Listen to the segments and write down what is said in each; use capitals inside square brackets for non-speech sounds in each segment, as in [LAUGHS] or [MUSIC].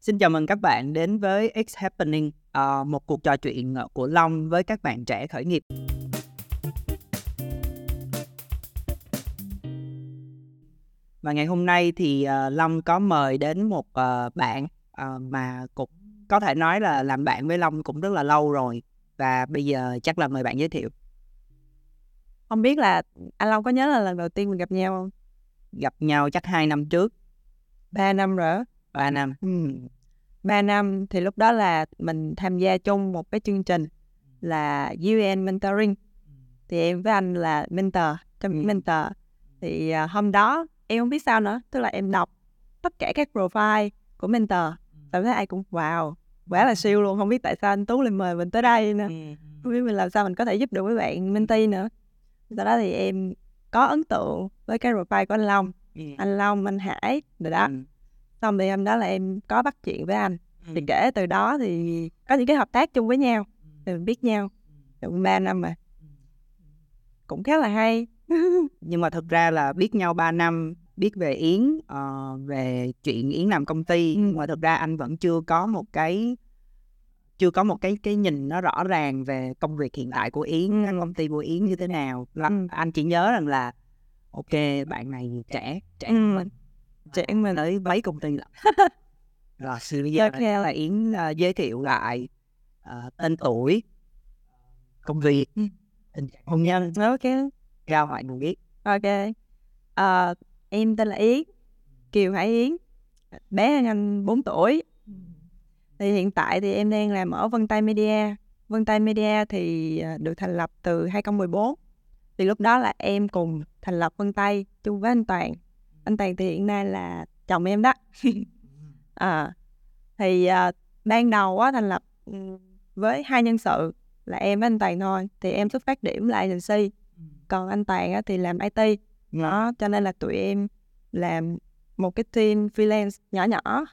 Xin chào mừng các bạn đến với X Happening, ờ, một cuộc trò chuyện ờ, của Long với các bạn trẻ khởi nghiệp. Và ngày hôm nay thì ờ, Long có mời đến một bạn mà cũng có thể nói là làm bạn với Long cũng rất là lâu rồi và bây giờ chắc là mời bạn giới thiệu. Không biết là anh Long có nhớ là lần đầu tiên mình gặp nhau không? Gặp nhau chắc 2 năm trước, 3 năm rồi. 3 năm. Ừm. 3 năm thì lúc đó là mình tham gia chung một cái chương trình là UN Mentoring. Thì em với anh là mentor, trong những mentor. Thì à, hôm đó em không biết sao nữa, tức là em đọc tất cả các profile của mentor. Cảm thấy ai cũng wow, quá là [LAUGHS] siêu luôn. Không biết tại sao anh Tú lại mời mình tới đây nữa. Không biết mình làm sao mình có thể giúp được mấy bạn mentee nữa. Sau đó thì em có ấn tượng với cái profile của anh Long, anh Long, anh Hải, rồi đó. Ừ. Xong thì hôm đó là em có bắt chuyện với anh. Thì Ừ. kể từ đó thì có những cái hợp tác chung với nhau. Thì mình biết nhau được 3 năm mà. Cũng khá là hay. [LAUGHS] nhưng mà thực ra là biết nhau 3 năm biết về Yến ờ, về chuyện Yến làm công ty Ừ. nhưng mà thực ra anh vẫn chưa có một cái chưa có một cái cái nhìn nó rõ ràng về công việc hiện tại của Yến Ừ. công ty của Yến như thế nào Là Ừ. anh chỉ nhớ rằng là ok bạn này trẻ trẻ Ừ. mình Hơn mình. tới mấy công ty rồi bây giờ Ok. là Yến ờ, giới thiệu lại ờ, tên tuổi công việc Ừ. tình trạng hôn nhân Ok. cho mọi người biết Ok. Ờ, em tên là Yến, Kiều Hải Yến, bé hơn anh 4 tuổi. Thì hiện tại thì em đang làm ở Vân Tay Media. Vân Tay Media thì được thành lập từ 2014. Thì lúc đó là em cùng thành lập Vân Tay chung với anh Toàn. Anh Toàn thì hiện nay là chồng em đó. à, [LAUGHS] thì à, ban đầu á thành lập ừ, với hai nhân sự là em với anh Toàn thôi. Thì em xuất phát điểm là agency. Còn anh Toàn á, thì làm IT. Đó, cho nên là tụi em làm một cái team freelance nhỏ nhỏ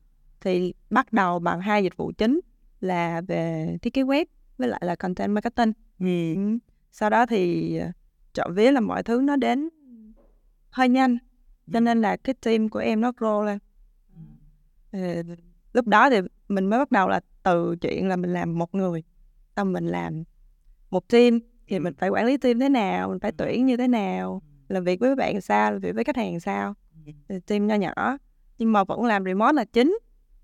thì bắt đầu bằng hai dịch vụ chính là về thiết kế web với lại là content marketing. Ừ. Sau đó thì ờ, trộm vía là mọi thứ nó đến hơi nhanh cho nên là cái team của em nó grow lên. Lúc đó thì mình mới bắt đầu là từ chuyện là mình làm một người. Xong mình làm một team thì mình phải quản lý team thế nào, mình phải tuyển như thế nào, làm việc với bạn sao, làm việc với khách hàng sao. Thì team nho nhỏ. Nhưng mà vẫn làm remote là chính.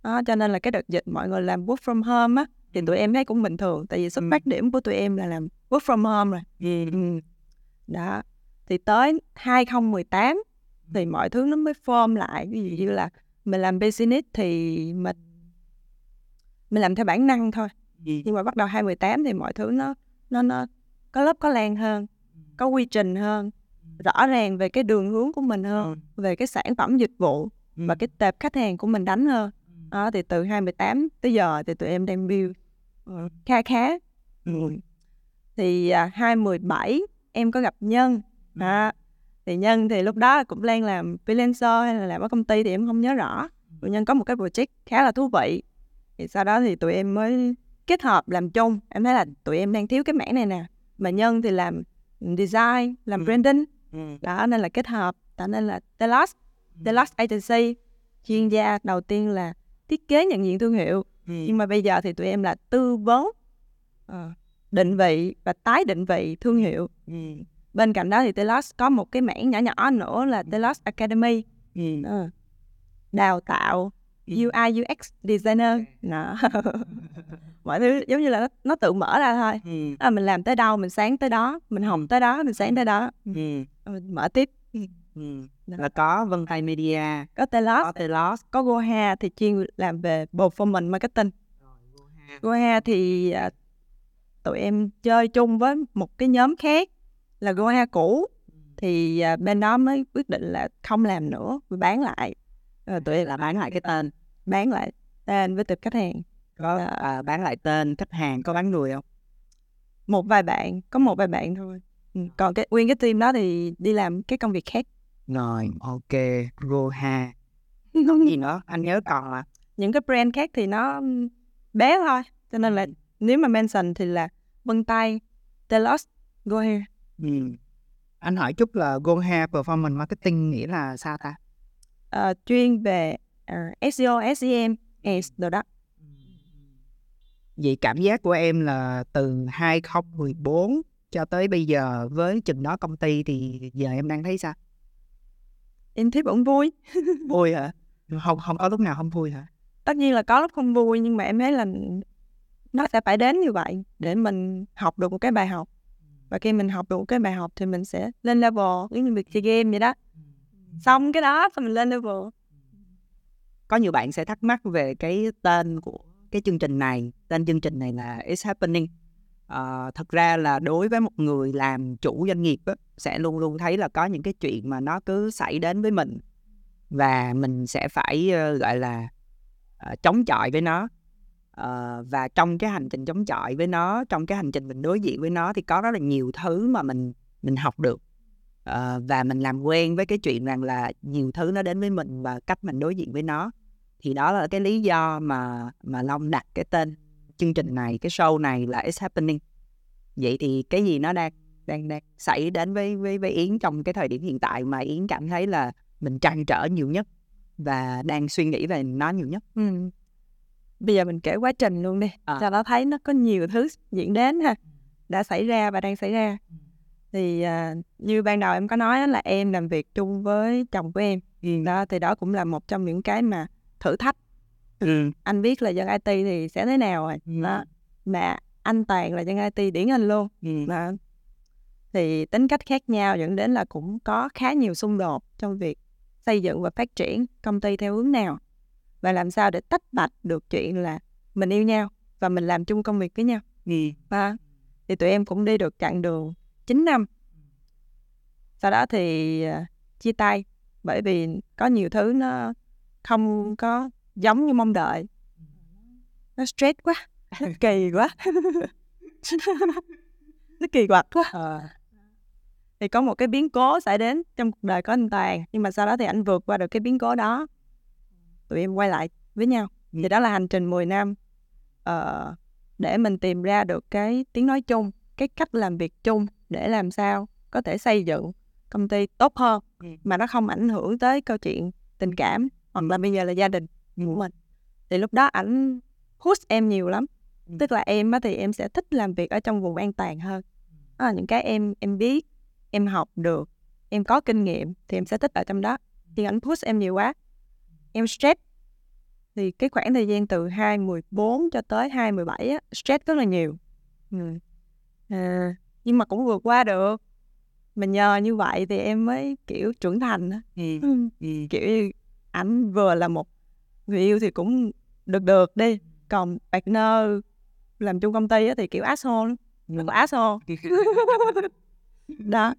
Đó, cho nên là cái đợt dịch mọi người làm work from home á thì tụi em thấy cũng bình thường. Tại vì xuất Ừ. phát điểm của tụi em là làm work from home rồi. Ừ. đó. Thì tới 2018 thì mọi thứ nó mới form lại. Ví dụ như là mình làm business thì mình mình làm theo bản năng thôi. Nhưng mà bắt đầu 2018 thì mọi thứ nó nó nó có lớp có lan hơn có quy trình hơn rõ ràng về cái đường hướng của mình hơn về cái sản phẩm dịch vụ và cái tệp khách hàng của mình đánh hơn. Đó thì từ 2018 tới giờ thì tụi em đang build ờ, khá khá. Ừ. thì à, 2017 em có gặp Nhân. Đó. Thì Nhân thì lúc đó cũng đang làm freelancer hay là làm ở công ty thì em không nhớ rõ. Tụi Nhân có một cái project khá là thú vị. Thì sau đó thì tụi em mới kết hợp làm chung. Em thấy là tụi em đang thiếu cái mảng này nè. Mà Nhân thì làm design làm Ừ. branding. Ừ. đó nên là kết hợp. Tạo nên là Telos Telos Agency. Chuyên gia đầu tiên là thiết kế nhận diện thương hiệu. Nhưng mà bây giờ thì tụi em là tư vấn ờ, định vị và tái định vị thương hiệu bên cạnh đó thì Telos có một cái mảng nhỏ nhỏ nữa là Telos Academy. Ờ, đào tạo UI UX designer. Đó. [LAUGHS] mọi thứ giống như là nó, nó tự mở ra thôi. À, mình làm tới đâu mình sáng tới đó mình học tới đó mình sáng tới đó. Ờ, mình mở tiếp. Đó. là có Vân Tay Media có Telos. có Telos. Có Goha thì chuyên làm về performance marketing. Goha thì à, tụi em chơi chung với một cái nhóm khác là Goha cũ. Thì à, bên đó mới quyết định là không làm nữa bán lại. Rồi tụi em là bán lại cái tên bán lại tên với tệp khách hàng. Có à, bán lại tên khách hàng có bán người không? Một vài bạn có một vài bạn thôi. Ừ, còn cái nguyên cái team đó thì đi làm cái công việc khác. Rồi ok Roha có [LAUGHS] gì nữa? Anh nhớ còn là những cái brand khác thì nó ừm, bé thôi. Cho nên là nếu mà mention thì là Vân Tay, Telos, Go Here ừ. anh hỏi chút là Goha Performance Marketing nghĩa là sao ta? Ờ, chuyên về ờ, SEO, SEM S đồ đó. Vậy cảm giác của em là từ 2014 cho tới bây giờ với chừng đó công ty thì giờ em đang thấy sao? Em thấy vẫn vui. [LAUGHS] Vui hả? Không không có lúc nào không vui hả? Tất nhiên là có lúc không vui nhưng mà em thấy là nó sẽ phải đến như vậy để mình học được một cái bài học và khi mình học một cái bài học thì mình sẽ lên level giống như việc chơi game vậy đó. Xong cái đó thì mình lên level. Có nhiều bạn sẽ thắc mắc về cái tên của cái chương trình này. Tên chương trình này là It's Happening. À, thật ra là đối với một người làm chủ doanh nghiệp á, sẽ luôn luôn thấy là có những cái chuyện mà nó cứ xảy đến với mình. Và mình sẽ phải uh, gọi là uh, chống chọi với nó uh, và trong cái hành trình chống chọi với nó trong cái hành trình mình đối diện với nó thì có rất là nhiều thứ mà mình mình học được. Uh, và mình làm quen với cái chuyện rằng là nhiều thứ nó đến với mình và cách mình đối diện với nó. Thì đó là cái lý do mà mà long đặt cái tên chương trình này cái show này là it's happening. Vậy thì cái gì nó đang đang đang xảy đến với với với yến trong cái thời điểm hiện tại mà yến cảm thấy là mình trăn trở nhiều nhất và đang suy nghĩ về nó nhiều nhất? Ừ bây giờ mình kể quá trình luôn đi À. cho nó thấy nó có nhiều thứ diễn đến ha đã xảy ra và đang xảy ra thì à, như ban đầu em có nói là em làm việc chung với chồng của em đó thì đó cũng là một trong những cái mà thử thách ừ. anh biết là dân IT thì sẽ thế nào rồi Ừ. đó mà anh toàn là dân IT điển hình luôn Ừ. đó. thì tính cách khác nhau dẫn đến là cũng có khá nhiều xung đột trong việc xây dựng và phát triển công ty theo hướng nào và làm sao để tách bạch được chuyện là mình yêu nhau và mình làm chung công việc với nhau. Ừ. và thì tụi em cũng đi được chặng đường 9 năm. Sau đó thì à, chia tay bởi vì có nhiều thứ nó không có giống như mong đợi. Nó stress quá [LAUGHS] nó kỳ quá. [LAUGHS] Nó kỳ quặc quá. Ờ. thì có một cái biến cố xảy đến trong cuộc đời của anh Toàn nhưng mà sau đó thì anh vượt qua được cái biến cố đó tụi em quay lại với nhau. Ừ. thì đó là hành trình 10 năm ờ, để mình tìm ra được cái tiếng nói chung cái cách làm việc chung để làm sao có thể xây dựng công ty tốt hơn Ừ. mà nó không ảnh hưởng tới câu chuyện tình cảm hoặc là bây giờ là gia đình của mình. Thì lúc đó ảnh push em nhiều lắm. Ừ. tức là em á thì em sẽ thích làm việc ở trong vùng an toàn hơn. Đó là những cái em em biết em học được em có kinh nghiệm thì em sẽ thích ở trong đó. Thì ảnh push em nhiều quá em stress thì cái khoảng thời gian từ 2014 cho tới 2017 á, stress rất là nhiều ừ. à, nhưng mà cũng vượt qua được mà nhờ như vậy thì em mới kiểu trưởng thành á. Ừ. Ừ. Ừ. kiểu như ảnh vừa là một người yêu thì cũng được được đi còn partner làm chung công ty á, thì kiểu asshole lắm. Rất là asshole [LAUGHS] [LAUGHS] đó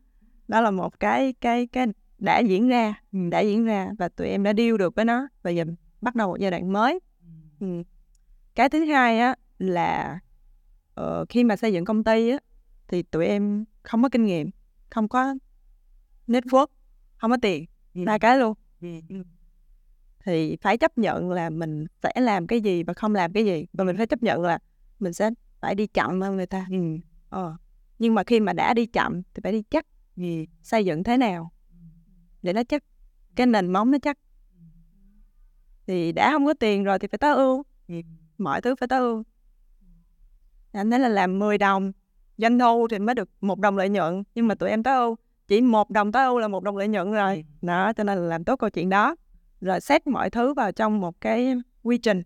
đó là một cái cái cái đã diễn ra đã diễn ra và tụi em đã deal được với nó và giờ bắt đầu một giai đoạn mới ừ. cái thứ hai á là ờ, khi mà xây dựng công ty á thì tụi em không có kinh nghiệm không có network không có tiền Ừ. ba cái luôn Ừ. thì phải chấp nhận là mình sẽ làm cái gì và không làm cái gì và mình phải chấp nhận là mình sẽ phải đi chậm hơn người ta Ừ. ờ. nhưng mà khi mà đã đi chậm thì phải đi chắc Ừ. xây dựng thế nào để nó chắc, cái nền móng nó chắc. Thì đã không có tiền rồi thì phải tối ưu. Mọi thứ phải tối ưu. Anh nói là làm 10 đồng, doanh thu thì mới được một đồng lợi nhuận, nhưng mà tụi em tối ưu. Chỉ một đồng tối ưu là một đồng lợi nhuận rồi. Đó, cho nên là làm tốt câu chuyện đó. Rồi xét mọi thứ vào trong một cái quy trình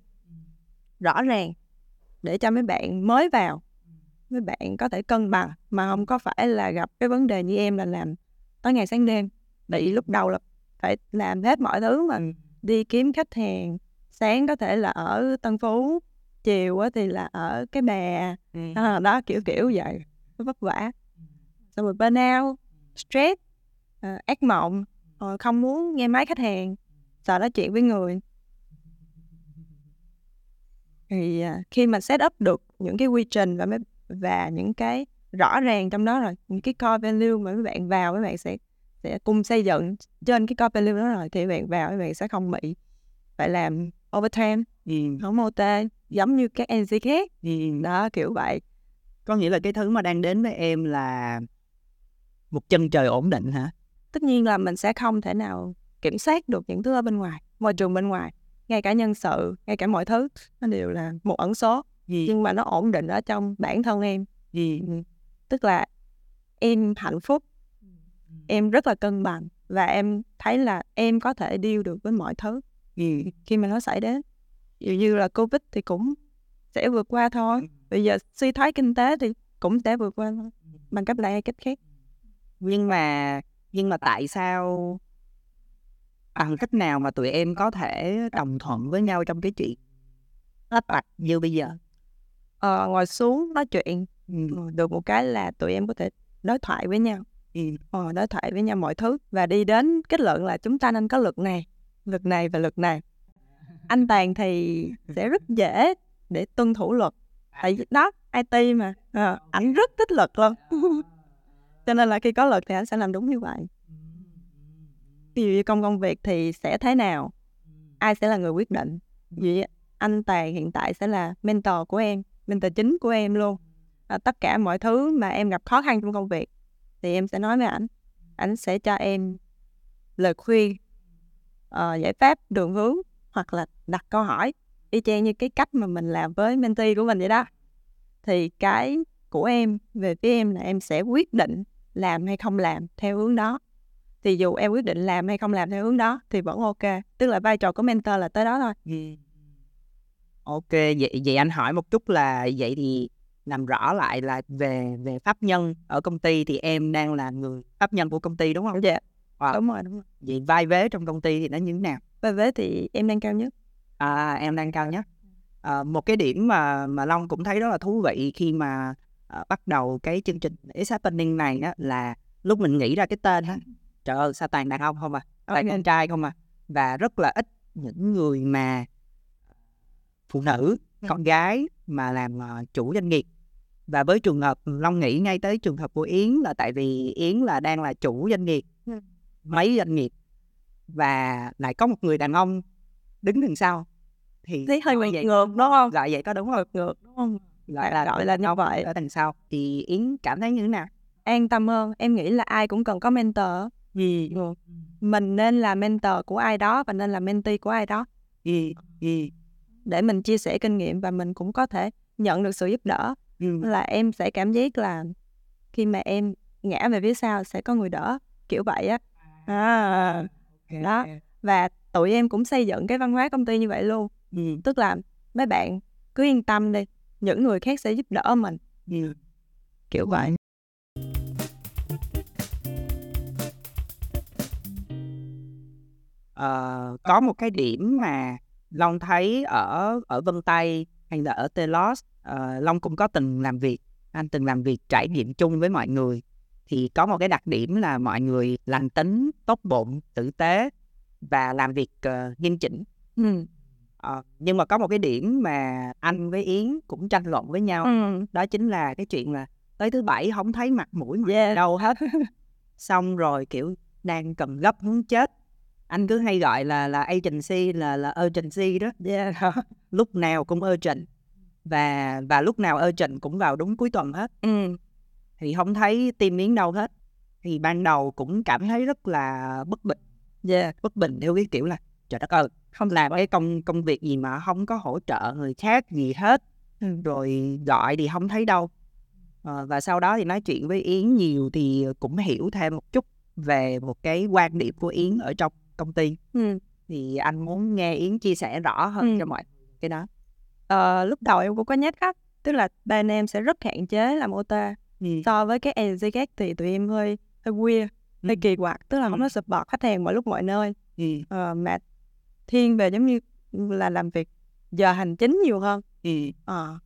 rõ ràng để cho mấy bạn mới vào. Mấy bạn có thể cân bằng mà không có phải là gặp cái vấn đề như em là làm tối ngày sáng đêm bị lúc đầu là phải làm hết mọi thứ mà đi kiếm khách hàng. Sáng có thể là ở Tân Phú chiều thì là ở cái bè. Ừ. à, đó kiểu kiểu vậy nó vất vả. Xong rồi burnout stress à, ác mộng rồi không muốn nghe máy khách hàng sợ nói chuyện với người. Thì à, khi mà set up được những cái quy trình và mấy, và những cái rõ ràng trong đó rồi những cái core value mà mấy bạn vào mấy bạn sẽ sẽ cùng xây dựng trên cái core value đó rồi thì bạn vào mấy bạn sẽ không bị phải làm overtime. Ừ. không OT giống như các NC khác. Ừ. đó kiểu vậy. Có nghĩa là cái thứ mà đang đến với em là một chân trời ổn định hả? Tất nhiên là mình sẽ không thể nào kiểm soát được những thứ ở bên ngoài môi trường bên ngoài ngay cả nhân sự ngay cả mọi thứ. Nó đều là một ẩn số. Gì nhưng mà nó ổn định ở trong bản thân em. Gì Ừ. tức là em hạnh phúc em rất là cân bằng và em thấy là em có thể deal được với mọi thứ gì khi mà nó xảy đến. Dụ như là covid thì cũng sẽ vượt qua thôi. Bây giờ suy thoái kinh tế thì cũng sẽ vượt qua thôi bằng cách này hay cách khác. Nhưng mà nhưng mà tại sao bằng cách nào mà tụi em có thể đồng thuận với nhau trong cái chuyện áp đặt như bây giờ? Ờ, ngồi xuống nói chuyện ừ. Được một cái là tụi em có thể đối thoại với nhau Ừ. ờ, đối thoại với nhau mọi thứ. Và đi đến kết luận là chúng ta nên có luật này luật này và luật này. Anh Tàn thì sẽ rất dễ để tuân thủ luật. Tại vì đó IT mà à, ảnh rất thích luật luôn. [LAUGHS] Cho nên là khi có luật thì anh sẽ làm đúng như vậy. Ví dụ công công việc thì sẽ thế nào? Ai sẽ là người quyết định? Ví dụ anh Tàn hiện tại sẽ là mentor của em mentor chính của em luôn. À, tất cả mọi thứ mà em gặp khó khăn trong công việc thì em sẽ nói với ảnh. Ảnh sẽ cho em lời khuyên uh, giải pháp đường hướng hoặc là đặt câu hỏi y chang như cái cách mà mình làm với mentee của mình vậy đó. Thì cái của em về phía em là em sẽ quyết định làm hay không làm theo hướng đó. Thì dù em quyết định làm hay không làm theo hướng đó thì vẫn ok tức là vai trò của mentor là tới đó thôi. Ừ. Ok vậy vậy anh hỏi một chút là vậy thì làm rõ lại là về về pháp nhân ở công ty thì em đang là người pháp nhân của công ty đúng không? dạ Wow. đúng rồi đúng rồi Vậy vai vế trong công ty thì nó như thế nào? và vế thì em đang cao nhất À, em đang cao nhất. À, một cái điểm mà mà Long cũng thấy rất là thú vị khi mà à, bắt đầu cái chương trình It's Happening này á là lúc mình nghĩ ra cái tên á trời ơi sao toàn đàn ông không à toàn Ok. con trai không à và rất là ít những người mà phụ nữ con gái mà làm à, chủ doanh nghiệp và với trường hợp Long nghĩ ngay tới trường hợp của Yến là tại vì Yến là đang là chủ doanh nghiệp Ừ. mấy doanh nghiệp. Và lại có một người đàn ông đứng đằng sau. Thì thấy hơi ngược ngược đúng không? Gọi vậy có đúng không? Ngược đúng không? Gọi là gọi là như vậy. ở đằng sau. Thì Yến cảm thấy như thế nào? An tâm hơn em nghĩ là ai cũng cần có mentor. Gì mình nên là mentor của ai đó và nên là mentee của ai đó. Gì gì để mình chia sẻ kinh nghiệm và mình cũng có thể nhận được sự giúp đỡ ừ. là em sẽ cảm giác là khi mà em ngã về phía sau sẽ có người đỡ kiểu vậy á à, đó. và tụi em cũng xây dựng cái văn hóa công ty như vậy luôn ừ. tức là mấy bạn cứ yên tâm đi những người khác sẽ giúp đỡ mình Ừ. kiểu vậy Ờ, có một cái điểm mà Long thấy ở ở Vân Tây hay là ở Telos ờ, Long cũng có từng làm việc anh từng làm việc trải nghiệm chung với mọi người thì có một cái đặc điểm là mọi người lành tính tốt bụng tử tế và làm việc ờ, nghiêm chỉnh ừ. Ờ, nhưng mà có một cái điểm mà anh với Yến cũng tranh luận với nhau Ừ. đó chính là cái chuyện là tới thứ bảy không thấy mặt mũi mặt Yeah. đâu hết [LAUGHS] xong rồi kiểu đang cần gấp muốn chết anh cứ hay gọi là là agency là là urgency đó Yeah. [LAUGHS] lúc nào cũng urgent và và lúc nào urgent cũng vào đúng cuối tuần hết ừ. thì không thấy tim miếng đâu hết thì ban đầu cũng cảm thấy rất là bất bình Yeah. bất bình theo cái kiểu là trời đất ơi không làm cái công công việc gì mà không có hỗ trợ người khác gì hết Ừ. rồi gọi thì không thấy đâu Ờ, và sau đó thì nói chuyện với Yến nhiều thì cũng hiểu thêm một chút về một cái quan điểm của Yến ở trong công ty Ừ. thì anh muốn nghe Yến chia sẻ rõ hơn Ừ. cho mọi cái đó Ờ, lúc đầu em cũng có nhát khách tức là bên em sẽ rất hạn chế làm OT so với các agency khác thì tụi em hơi hơi weird hơi Ừ. kỳ quặc tức là không có support khách hàng mọi lúc mọi nơi ừ. ờ, mà thiên về giống như là làm việc giờ hành chính nhiều hơn Ừ. Ờ,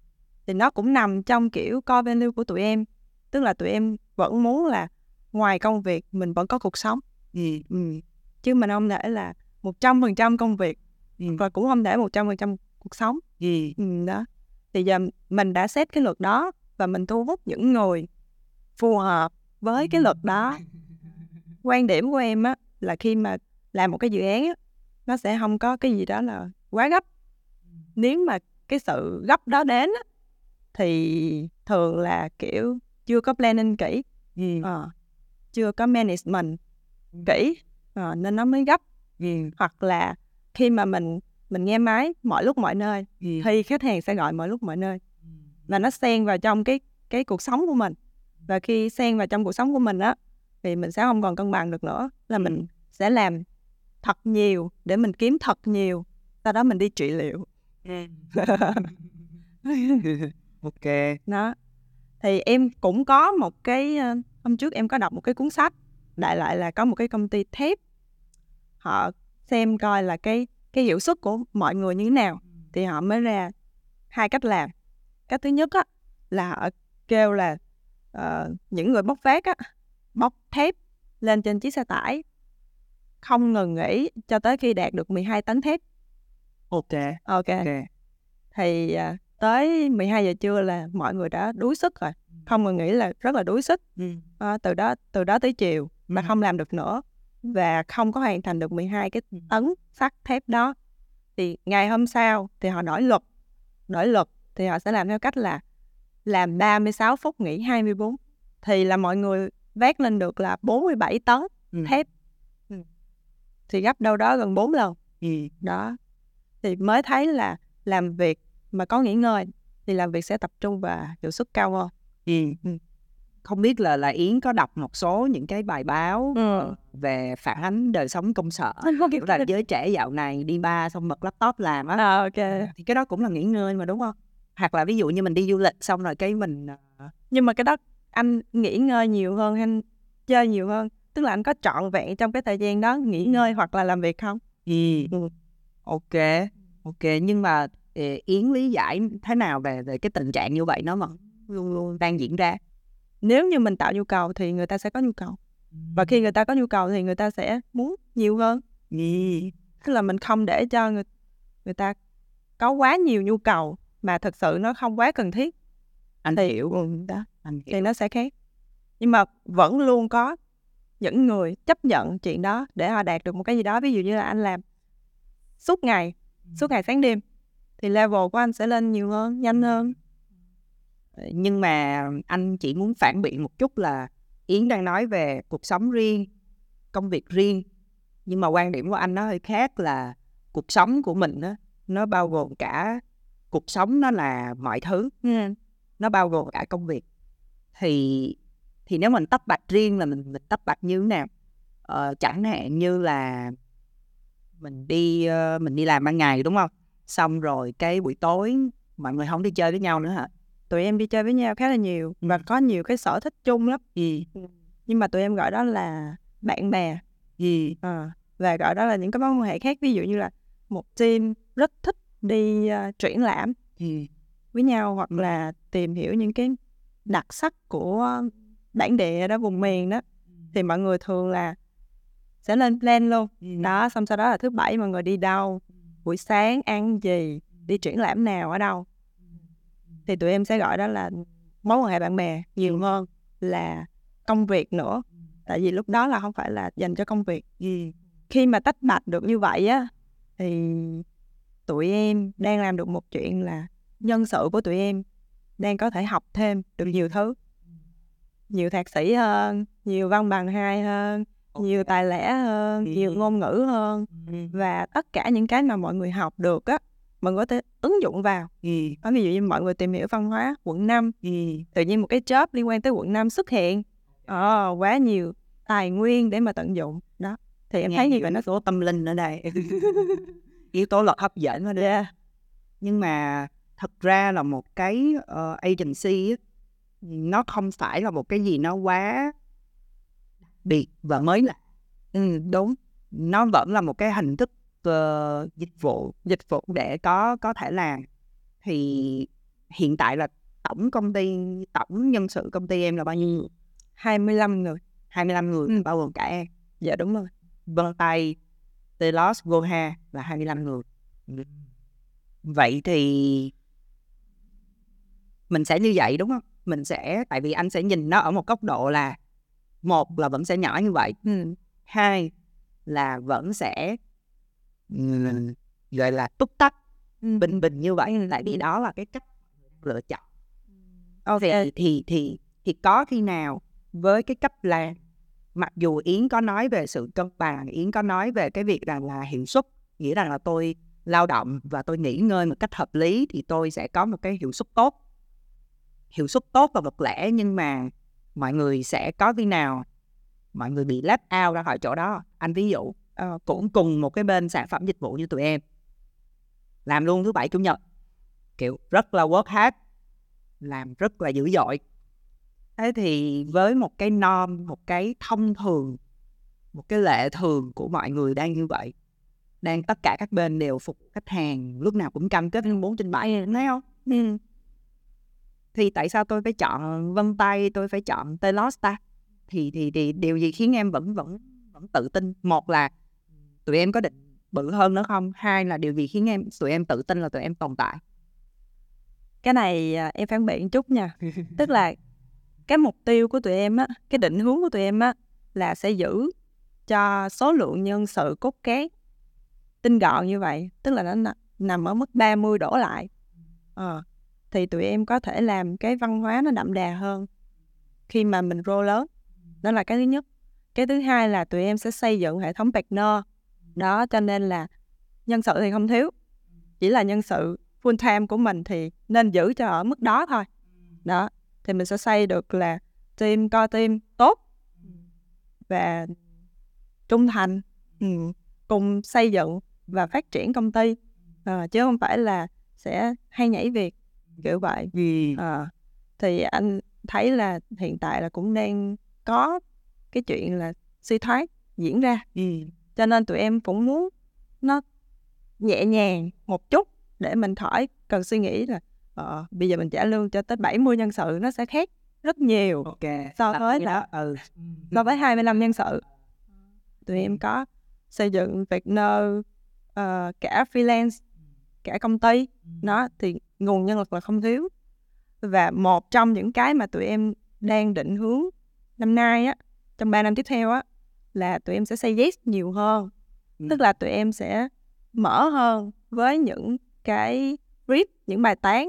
thì nó cũng nằm trong kiểu core value của tụi em tức là tụi em vẫn muốn là ngoài công việc mình vẫn có cuộc sống Ừ. ừ. chứ mình không thể là một trăm phần trăm công việc Ừ. và cũng không thể một trăm phần trăm cuộc sống Ừ. ừ, đó thì giờ mình đã xét cái luật đó và mình thu hút những người phù hợp với cái luật đó [LAUGHS] quan điểm của em á là khi mà làm một cái dự án á nó sẽ không có cái gì đó là quá gấp nếu mà cái sự gấp đó đến á, thì thường là kiểu chưa có planning kỹ Ừ. ờ, chưa có management kỹ ờ, nên nó mới gấp Ừ. hoặc là khi mà mình mình nghe máy mọi lúc mọi nơi. Thì khách hàng sẽ gọi mọi lúc mọi nơi. Và nó xen vào trong cái cái cuộc sống của mình. Và khi xen vào trong cuộc sống của mình á thì mình sẽ không còn cân bằng được nữa là mình sẽ làm thật nhiều để mình kiếm thật nhiều sau đó mình đi trị liệu. [LAUGHS] Ok. Đó. Thì em cũng có một cái hôm trước em có đọc một cái cuốn sách đại lại là có một cái công ty thép. Họ xem coi là cái cái hiệu suất của mọi người như thế nào thì họ mới ra hai cách làm. Cách thứ nhất á là họ kêu là uh, những người bóc vác á bóc thép lên trên chiếc xe tải không ngừng nghỉ cho tới khi đạt được 12 tấn thép. Ok ok, ok. Thì uh, tới 12 giờ trưa là mọi người đã đuối sức rồi không ngừng nghỉ là rất là đuối sức. Ừ. uh, từ đó từ đó tới chiều mà Ừ. không làm được nữa và không có hoàn thành được 12 cái Ừ. tấn sắt thép đó thì ngày hôm sau thì họ đổi luật đổi luật thì họ sẽ làm theo cách là làm 36 phút nghỉ 24 thì là mọi người vác lên được là 47 tấn Ừ. thép Ừ. thì gấp đâu đó gần 4 lần Ừ. đó thì mới thấy là làm việc mà có nghỉ ngơi thì làm việc sẽ tập trung và hiệu suất cao hơn Ừ. không biết là là yến có đọc một số những cái bài báo Ừ. ờ, về phản ánh đời sống công sở [LAUGHS] kiểu là giới trẻ dạo này đi ba xong bật laptop làm á. À, ok. Thì cái đó cũng là nghỉ ngơi mà đúng không? Hoặc là ví dụ như mình đi du lịch xong rồi cái mình ờ, nhưng mà cái đó anh nghỉ ngơi nhiều hơn hay anh chơi nhiều hơn? Tức là anh có trọn vẹn trong cái thời gian đó nghỉ ngơi hoặc là làm việc không? Ừ. Ừ. ok ok. Nhưng mà ờ, yến lý giải thế nào về về cái tình trạng như vậy nó vẫn luôn luôn đang diễn ra nếu như mình tạo nhu cầu thì người ta sẽ có nhu cầu. Và khi người ta có nhu cầu thì người ta sẽ muốn nhiều hơn. Ừ. tức là mình không để cho người người ta có quá nhiều nhu cầu mà thực sự nó không quá cần thiết. Anh thì hiểu ừ, đó anh hiểu. thì nó sẽ khác. Nhưng mà vẫn luôn có những người chấp nhận chuyện đó để họ đạt được một cái gì đó. Ví dụ như là anh làm suốt ngày suốt ngày sáng đêm thì level của anh sẽ lên nhiều hơn nhanh hơn nhưng mà anh chỉ muốn phản biện một chút là Yến đang nói về cuộc sống riêng, công việc riêng. Nhưng mà quan điểm của anh nó hơi khác là cuộc sống của mình đó, nó bao gồm cả cuộc sống nó là mọi thứ, nó bao gồm cả công việc. Thì thì nếu mình tách bạch riêng là mình mình tách bạch như thế nào? Ờ, chẳng hạn như là mình đi ờ, mình đi làm ban ngày đúng không? Xong rồi cái buổi tối mọi người không đi chơi với nhau nữa hả? Tụi em đi chơi với nhau khá là nhiều và có nhiều cái sở thích chung lắm Ừ. nhưng mà tụi em gọi đó là bạn bè Ừ. Ờ, và gọi đó là những cái mối quan hệ khác ví dụ như là một team rất thích đi ờ, triển lãm Ừ. với nhau hoặc Ừ. là tìm hiểu những cái đặc sắc của bản địa đó vùng miền đó thì mọi người thường là sẽ lên plan luôn Ừ. đó xong sau đó là thứ bảy mọi người đi đâu buổi sáng ăn gì đi triển lãm nào ở đâu thì tụi em sẽ gọi đó là mối quan hệ bạn bè nhiều hơn là công việc nữa. Tại vì lúc đó là không phải là dành cho công việc Ừ. khi mà tách bạch được như vậy á thì tụi em đang làm được một chuyện là nhân sự của tụi em đang có thể học thêm được nhiều thứ. Nhiều thạc sĩ hơn nhiều văn bằng hai hơn nhiều tài lẻ hơn nhiều Ừ. ngôn ngữ hơn. Ừ. và tất cả những cái mà mọi người học được á mọi người có thể ứng dụng vào Ừ. Đó, ví dụ như mọi người tìm hiểu văn hóa quận 5 Ừ. tự nhiên một cái job liên quan tới quận 5 xuất hiện ờ quá nhiều tài nguyên để mà tận dụng đó thì em Nghe thấy như vậy nó tố tâm linh ở đây [LAUGHS] yếu tố là hấp dẫn ở đây yeah. nhưng mà thật ra là một cái ờ, agency á, nó không phải là một cái gì nó quá biệt và mới lạ ừ, đúng nó vẫn là một cái hình thức ờ, dịch vụ dịch vụ để có có thể làm thì hiện tại là tổng công ty tổng nhân sự công ty em là bao nhiêu 25 người 25 người Ừ. bao gồm cả em dạ đúng rồi Vân Tay, Telos, Goha là 25 người. Vậy thì mình sẽ như vậy đúng không? Mình sẽ tại vì anh sẽ nhìn nó ở một góc độ là một là vẫn sẽ nhỏ như vậy, ừ. hai là vẫn sẽ gọi là túc tắc bình bình như vậy. Tại vì đó là cái cách lựa chọn. Ok thì thì thì thì có khi nào với cái cách làm mặc dù Yến có nói về sự cân bằng Yến có nói về cái việc rằng là hiệu suất nghĩa rằng là tôi lao động và tôi nghỉ ngơi một cách hợp lý thì tôi sẽ có một cái hiệu suất tốt. Hiệu suất tốt và vật lẻ nhưng mà mọi người sẽ có khi nào mọi người bị left out ra khỏi chỗ đó. Anh ví dụ uh, cũng cùng một cái bên sản phẩm dịch vụ như tụi em. Làm luôn thứ bảy chủ nhật. Kiểu rất là work hard làm rất là dữ dội. Thế thì với một cái norm một cái thông thường một cái lệ thường của mọi người đang như vậy đang tất cả các bên đều phục khách hàng lúc nào cũng cam kết bốn trên bảy thấy không? Ừ. thì tại sao tôi phải chọn vân tay tôi phải chọn telos ta? Thì thì thì điều gì khiến em vẫn vẫn vẫn tự tin? Một là tụi em có định bự hơn nữa không? Hai là điều gì khiến em tụi em tự tin là tụi em tồn tại? Cái này à, em phản biện chút nha. Tức là cái mục tiêu của tụi em á cái định hướng của tụi em á là sẽ giữ cho số lượng nhân sự cốt cán tinh gọn như vậy tức là nó nằm ở mức 30 đổ lại. Ờ, thì tụi em có thể làm cái văn hóa nó đậm đà hơn khi mà mình rô lớn. Đó là cái thứ nhất. Cái thứ hai là tụi em sẽ xây dựng hệ thống partner đó cho nên là nhân sự thì không thiếu. Chỉ là nhân sự full time của mình thì nên giữ cho ở mức đó thôi. Đó thì mình sẽ xây được là team co team tốt và trung thành ừ, cùng xây dựng và phát triển công ty. À, chứ không phải là sẽ hay nhảy việc kiểu vậy. À, thì anh thấy là hiện tại là cũng đang có cái chuyện là suy thoái diễn ra cho nên tụi em cũng muốn nó nhẹ nhàng một chút để mình khỏi cần suy nghĩ là uh, bây giờ mình trả lương cho tới 70 nhân sự nó sẽ khác rất nhiều okay. so với là ừ. so với 25 nhân sự. Tụi em có xây dựng partner uh, cả freelance cả công ty. Nó thì nguồn nhân lực là không thiếu. Và một trong những cái mà tụi em đang định hướng năm nay á trong 3 năm tiếp theo á là tụi em sẽ say yes nhiều hơn ừ. tức là tụi em sẽ mở hơn với những cái brief những bài toán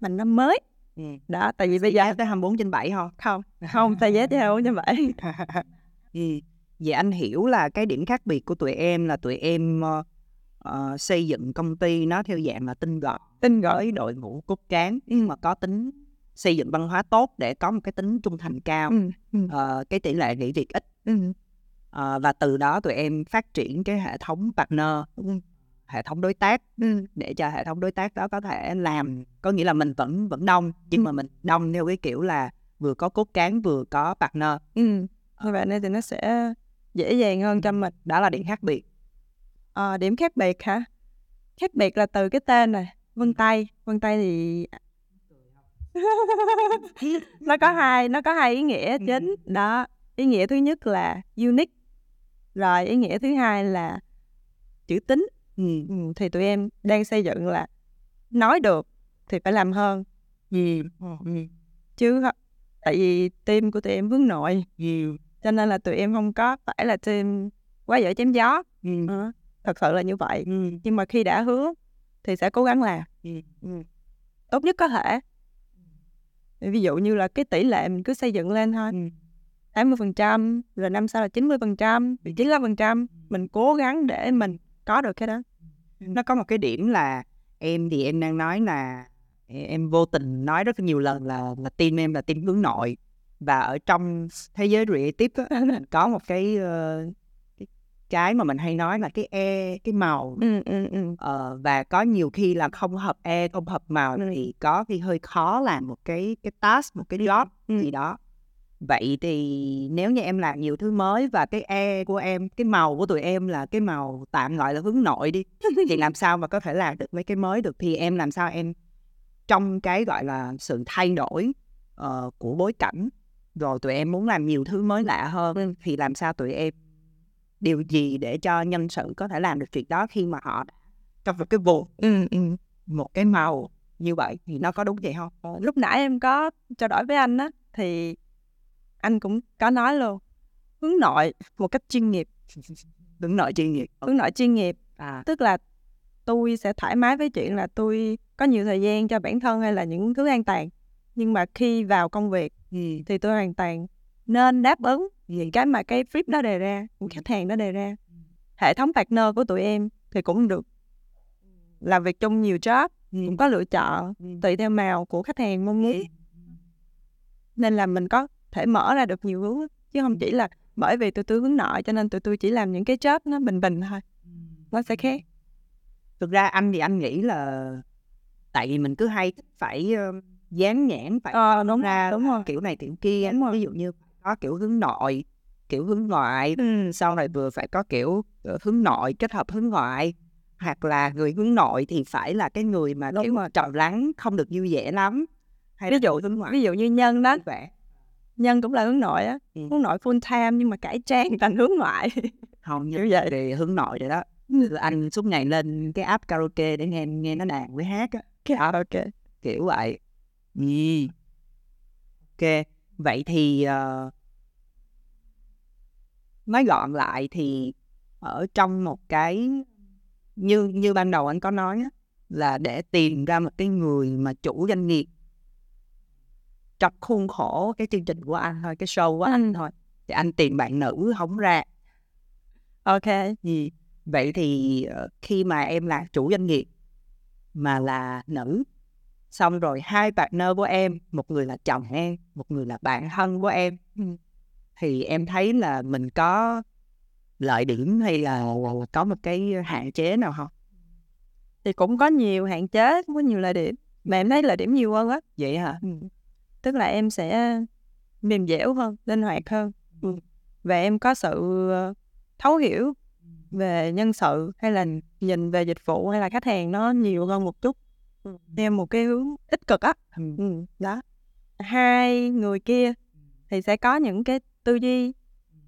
mà nó mới ừ. đó tại vì bây giờ tới 24 trên 7 không không không say yes tới 24 trên 7 [LAUGHS] ừ. vậy anh hiểu là cái điểm khác biệt của tụi em là tụi em uh, uh, xây dựng công ty nó theo dạng là tinh gọn tinh gọn đội ngũ cốt cán nhưng mà có tính xây dựng văn hóa tốt để có một cái tính trung thành cao ừ. Uh, cái tỷ lệ nghỉ việc ít ừ. Uh, và từ đó tụi em phát triển cái hệ thống partner ừ. hệ thống đối tác ừ. để cho hệ thống đối tác đó có thể làm có nghĩa là mình vẫn vẫn đông nhưng ừ. mà mình đông theo cái kiểu là vừa có cốt cán vừa có partner ừ. vậy nên thì nó sẽ dễ dàng hơn cho mình đó là điểm khác biệt à, điểm khác biệt hả khác biệt là từ cái tên này vân tay vân tay thì [LAUGHS] nó có hai nó có hai ý nghĩa chính đó ý nghĩa thứ nhất là unique rồi ý nghĩa thứ hai là chữ tính ừ. ừ. thì tụi em đang xây dựng là nói được thì phải làm hơn ừ. ừ. ừ. chứ tại vì team của tụi em hướng nội ừ. cho nên là tụi em không có phải là team quá dở chém gió ừ. à, thật sự là như vậy ừ. nhưng mà khi đã hứa thì sẽ cố gắng làm. Ừ. tốt nhất có thể ví dụ như là cái tỷ lệ mình cứ xây dựng lên thôi ừ. 80% rồi năm sau là 90% rồi 95% mình cố gắng để mình có được cái đó. Ừ. Nó có một cái điểm là em thì em đang nói là em vô tình nói rất nhiều lần là là tim em là tim hướng nội. Và ở trong thế giới creative á, [LAUGHS] có một cái uh, cái mà mình hay nói là cái e cái màu. Ừ, ừ, ừ. Ờ, và có nhiều khi là không hợp e không hợp màu ừ. thì có khi hơi khó làm một cái cái task một cái ừ. job ừ. gì đó vậy thì nếu như em làm nhiều thứ mới và cái e của em cái màu của tụi em là cái màu tạm gọi là hướng nội đi thì [LAUGHS] làm sao mà có thể làm được mấy cái mới được? Thì em làm sao em trong cái gọi là sự thay đổi uh, của bối cảnh rồi tụi em muốn làm nhiều thứ mới lạ hơn thì làm sao tụi em điều gì để cho nhân sự có thể làm được chuyện đó khi mà họ trong một cái vùng ừ, ừ, một cái màu như vậy? Thì nó có đúng vậy không? Ờ, lúc nãy em có trao đổi với anh á thì anh cũng có nói luôn hướng nội một cách chuyên nghiệp. [LAUGHS] Hướng nội chuyên nghiệp hướng nội chuyên nghiệp à. tức là tôi sẽ thoải mái với chuyện là tôi có nhiều thời gian cho bản thân hay là những thứ an toàn. Nhưng mà khi vào công việc ừ. thì tôi hoàn toàn nên đáp ứng những cái mà cái flip đó đề ra của khách hàng đó đề ra. Hệ thống partner của tụi em thì cũng được làm việc chung nhiều job Ừm. cũng có lựa chọn Ừm. tùy theo màu của khách hàng mong muốn. Nên là mình có thể mở ra được nhiều hướng chứ không chỉ là bởi vì tụi tôi hướng nội cho nên tụi tôi chỉ làm những cái job nó bình bình thôi. Nó sẽ khác. Thực ra anh thì anh nghĩ là tại vì mình cứ hay phải dán nhãn phải ờ đúng ra đúng rồi. kiểu này kiểu kia Đúng rồi. ví dụ như có kiểu hướng nội kiểu hướng ngoại ừ. sau này vừa phải có kiểu ờ, hướng nội kết hợp hướng ngoại hoặc là người hướng nội thì phải là cái người mà Đúng kiểu trầm lắng không được vui vẻ lắm hay ví dụ hướng ngoại ví dụ như nhân đó nhân cũng là hướng nội á Ừ. hướng nội full time nhưng mà cải trang thành hướng ngoại. Không như [LAUGHS] vậy. thì hướng nội rồi đó. Là anh suốt ngày lên cái app karaoke để nghe nghe nó đàn với hát á. Ok kiểu vậy. Ừ. ok. Vậy thì ờ, nói gọn lại thì ở trong một cái như như ban đầu anh có nói á, là để tìm ra một cái người mà chủ doanh nghiệp trong khuôn khổ cái chương trình của anh thôi cái show của anh thôi thì anh tìm bạn nữ không ra. Ok gì vậy thì ờ, khi mà em là chủ doanh nghiệp mà là nữ xong rồi hai partner của em một người là chồng em một người là bạn thân của em thì em thấy là mình có lợi điểm hay là có một cái hạn chế nào không thì cũng có nhiều hạn chế cũng có nhiều lợi điểm mà em thấy lợi điểm nhiều hơn á. Vậy hả? Ừ. tức là em sẽ mềm dẻo hơn linh hoạt hơn. Ừ. và em có sự ờ, thấu hiểu về nhân sự hay là nhìn về dịch vụ hay là khách hàng nó nhiều hơn một chút. Theo một cái hướng tích cực á. Ừ. ừ. đó. Hai người kia thì sẽ có những cái tư duy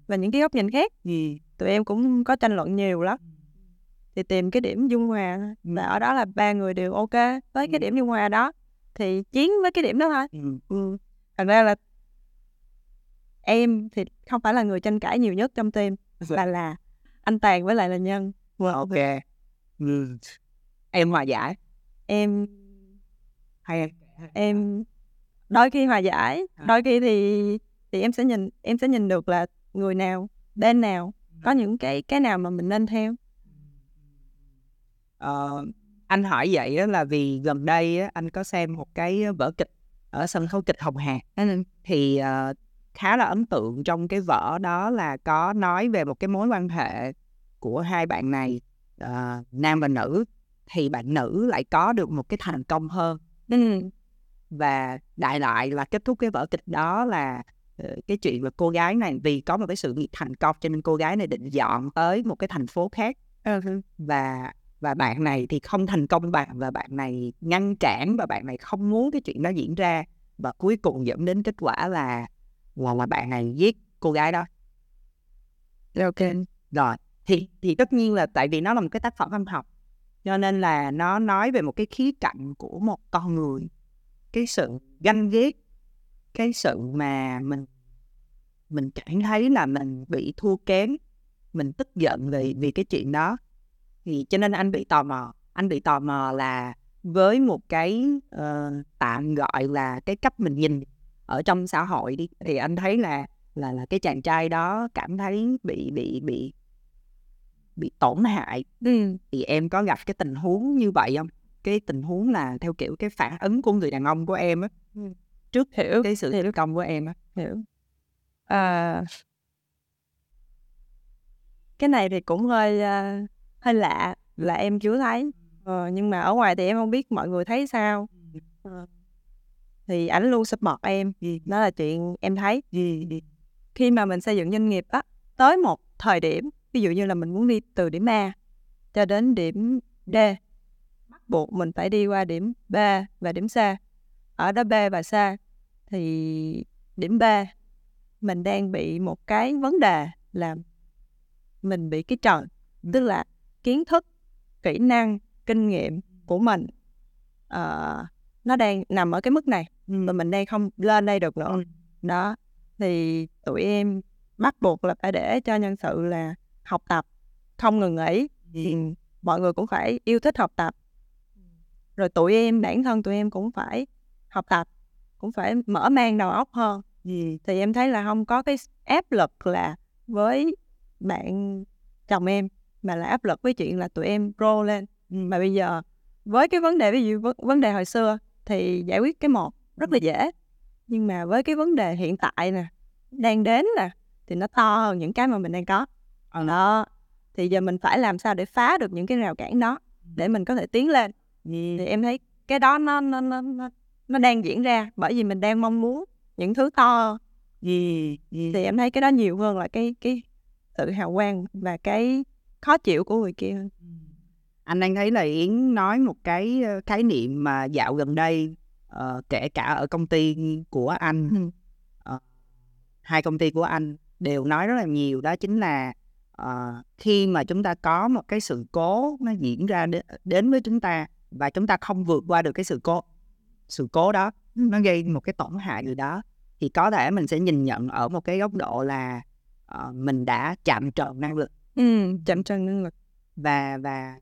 và những cái góc nhìn khác. Gì? Tụi em cũng có tranh luận nhiều lắm. Thì tìm cái điểm dung hòa và ở đó là ba người đều ok với cái Ừ. điểm dung hòa đó thì chiến với cái điểm đó thôi. Ừ. ừ. thành ra là em thì không phải là người tranh cãi nhiều nhất trong team là là anh Tàn với lại là Nhân. Ok ừ. em hòa giải. Em hay em em đôi khi hòa giải À. đôi khi thì thì em sẽ nhìn em sẽ nhìn được là người nào bên nào có những cái cái nào mà mình nên theo. Ờ, anh hỏi vậy á là vì gần đây á, anh có xem một cái vở kịch ở sân khấu kịch Hồng Hà. Thì ờ, khá là ấn tượng trong cái vở đó là có nói về một cái mối quan hệ của hai bạn này ờ, nam và nữ thì bạn nữ lại có được một cái thành công hơn. Ừ. và đại lại là kết thúc cái vở kịch đó là ờ, cái chuyện là cô gái này vì có một cái sự nghiệp thành công cho nên cô gái này định dọn tới một cái thành phố khác. Và và bạn này thì không thành công bằng và bạn này ngăn cản và bạn này không muốn cái chuyện đó diễn ra. Và cuối cùng dẫn đến kết quả là là, là bạn này giết cô gái đó. Ok. Rồi thì thì tất nhiên là tại vì nó là một cái tác phẩm văn học cho nên là nó nói về một cái khía cạnh của một con người. Cái sự ganh ghét cái sự mà mình mình cảm thấy là mình bị thua kém mình tức giận vì vì cái chuyện đó thì cho nên anh bị tò mò anh bị tò mò là với một cái ờ, tạm gọi là cái cách mình nhìn ở trong xã hội đi thì anh thấy là là là cái chàng trai đó cảm thấy bị bị bị bị tổn hại. Ừ. thì em có gặp cái tình huống như vậy không? Cái tình huống là theo kiểu cái phản ứng của người đàn ông của em á Ừ. trước hiểu. cái sự thành công của em á. Hiểu. À, cái này thì cũng hơi à, hơi lạ là em chưa thấy. Ờ, nhưng mà ở ngoài thì em không biết mọi người thấy sao. Ờ. Thì ảnh luôn support em. Đó là chuyện em thấy. Khi mà mình xây dựng doanh nghiệp á tới một thời điểm ví dụ như là mình muốn đi từ điểm A cho đến điểm D bắt buộc mình phải đi qua điểm B và điểm C. Ở đó B và C thì điểm B mình đang bị một cái vấn đề là mình bị cái trần. Tức là kiến thức kỹ năng kinh nghiệm của mình. Ờ, nó đang nằm ở cái mức này mà mình đang không lên đây được nữa. Đó thì tụi em bắt buộc là phải để cho nhân sự là học tập không ngừng nghỉ. Thì mọi người cũng phải yêu thích học tập. Rồi tụi em bản thân tụi em cũng phải học tập cũng phải mở mang đầu óc hơn. Thì em thấy là không có cái áp lực là với bạn chồng em mà là áp lực với chuyện là tụi em pro lên. Mà bây giờ với cái vấn đề ví dụ vấn- đề hồi xưa thì giải quyết cái một rất là dễ. Nhưng mà với cái vấn đề hiện tại nè đang đến nè thì nó to hơn những cái mà mình đang có. Ờ. đó thì giờ mình phải làm sao để phá được những cái rào cản đó để mình có thể tiến lên. Thì em thấy cái đó nó nó nó nó, đang diễn ra bởi vì mình đang mong muốn những thứ to. Gì, gì. thì em thấy cái đó nhiều hơn là cái cái sự hào quang và cái khó chịu của người kia hơn. anh đang thấy là yến nói một cái ờ, khái niệm mà dạo gần đây ờ, kể cả ở công ty của anh Ừ. ờ, hai công ty của anh đều nói rất là nhiều đó chính là ờ, khi mà chúng ta có một cái sự cố nó diễn ra đến, đến với chúng ta và chúng ta không vượt qua được cái sự cố sự cố đó nó gây một cái tổn hại gì đó thì có thể mình sẽ nhìn nhận ở một cái góc độ là ờ, mình đã chạm trần năng lực ừ, chậm trần năng lực và và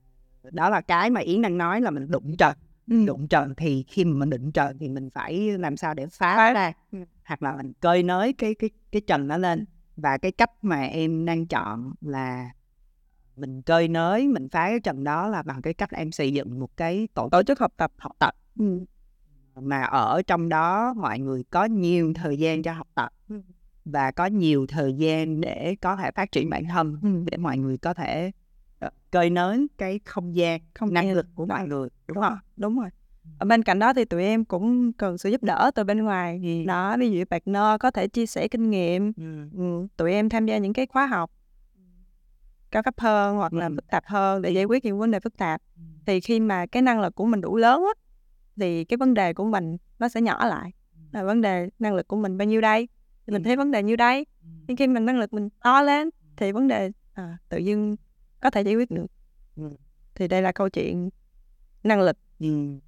đó là cái mà yến đang nói là mình đụng trần ừ. đụng trần thì khi mà mình đụng trần thì mình phải làm sao để phá Phá. ra Ừ. hoặc là mình cơi nới cái cái cái trần nó lên và cái cách mà em đang chọn là mình cơi nới mình phá cái trần đó là bằng cái cách em xây dựng một cái tổ tổ chức học tập học tập ừ. mà ở trong đó mọi người có nhiều thời gian cho học tập Ừ. và có nhiều thời gian để có thể phát triển bản thân Ừ. để mọi người có thể ờ, cơi nới cái không gian Không năng lực của mọi người đúng không đúng rồi ở bên cạnh đó thì tụi em cũng cần sự giúp đỡ từ bên ngoài Ừ. đó ví dụ partner có thể chia sẻ kinh nghiệm ừ. ừ. tụi em tham gia những cái khóa học cao cấp hơn hoặc là Ừ. phức tạp hơn để giải quyết những vấn đề phức tạp thì khi mà cái năng lực của mình đủ lớn á thì cái vấn đề của mình nó sẽ nhỏ lại là vấn đề năng lực của mình bao nhiêu đây thì mình Ừ. thấy vấn đề nhiêu đây nhưng khi mình năng lực mình to lên thì vấn đề à, tự dưng có thể giải quyết được Ừ. thì đây là câu chuyện năng lực Ừ.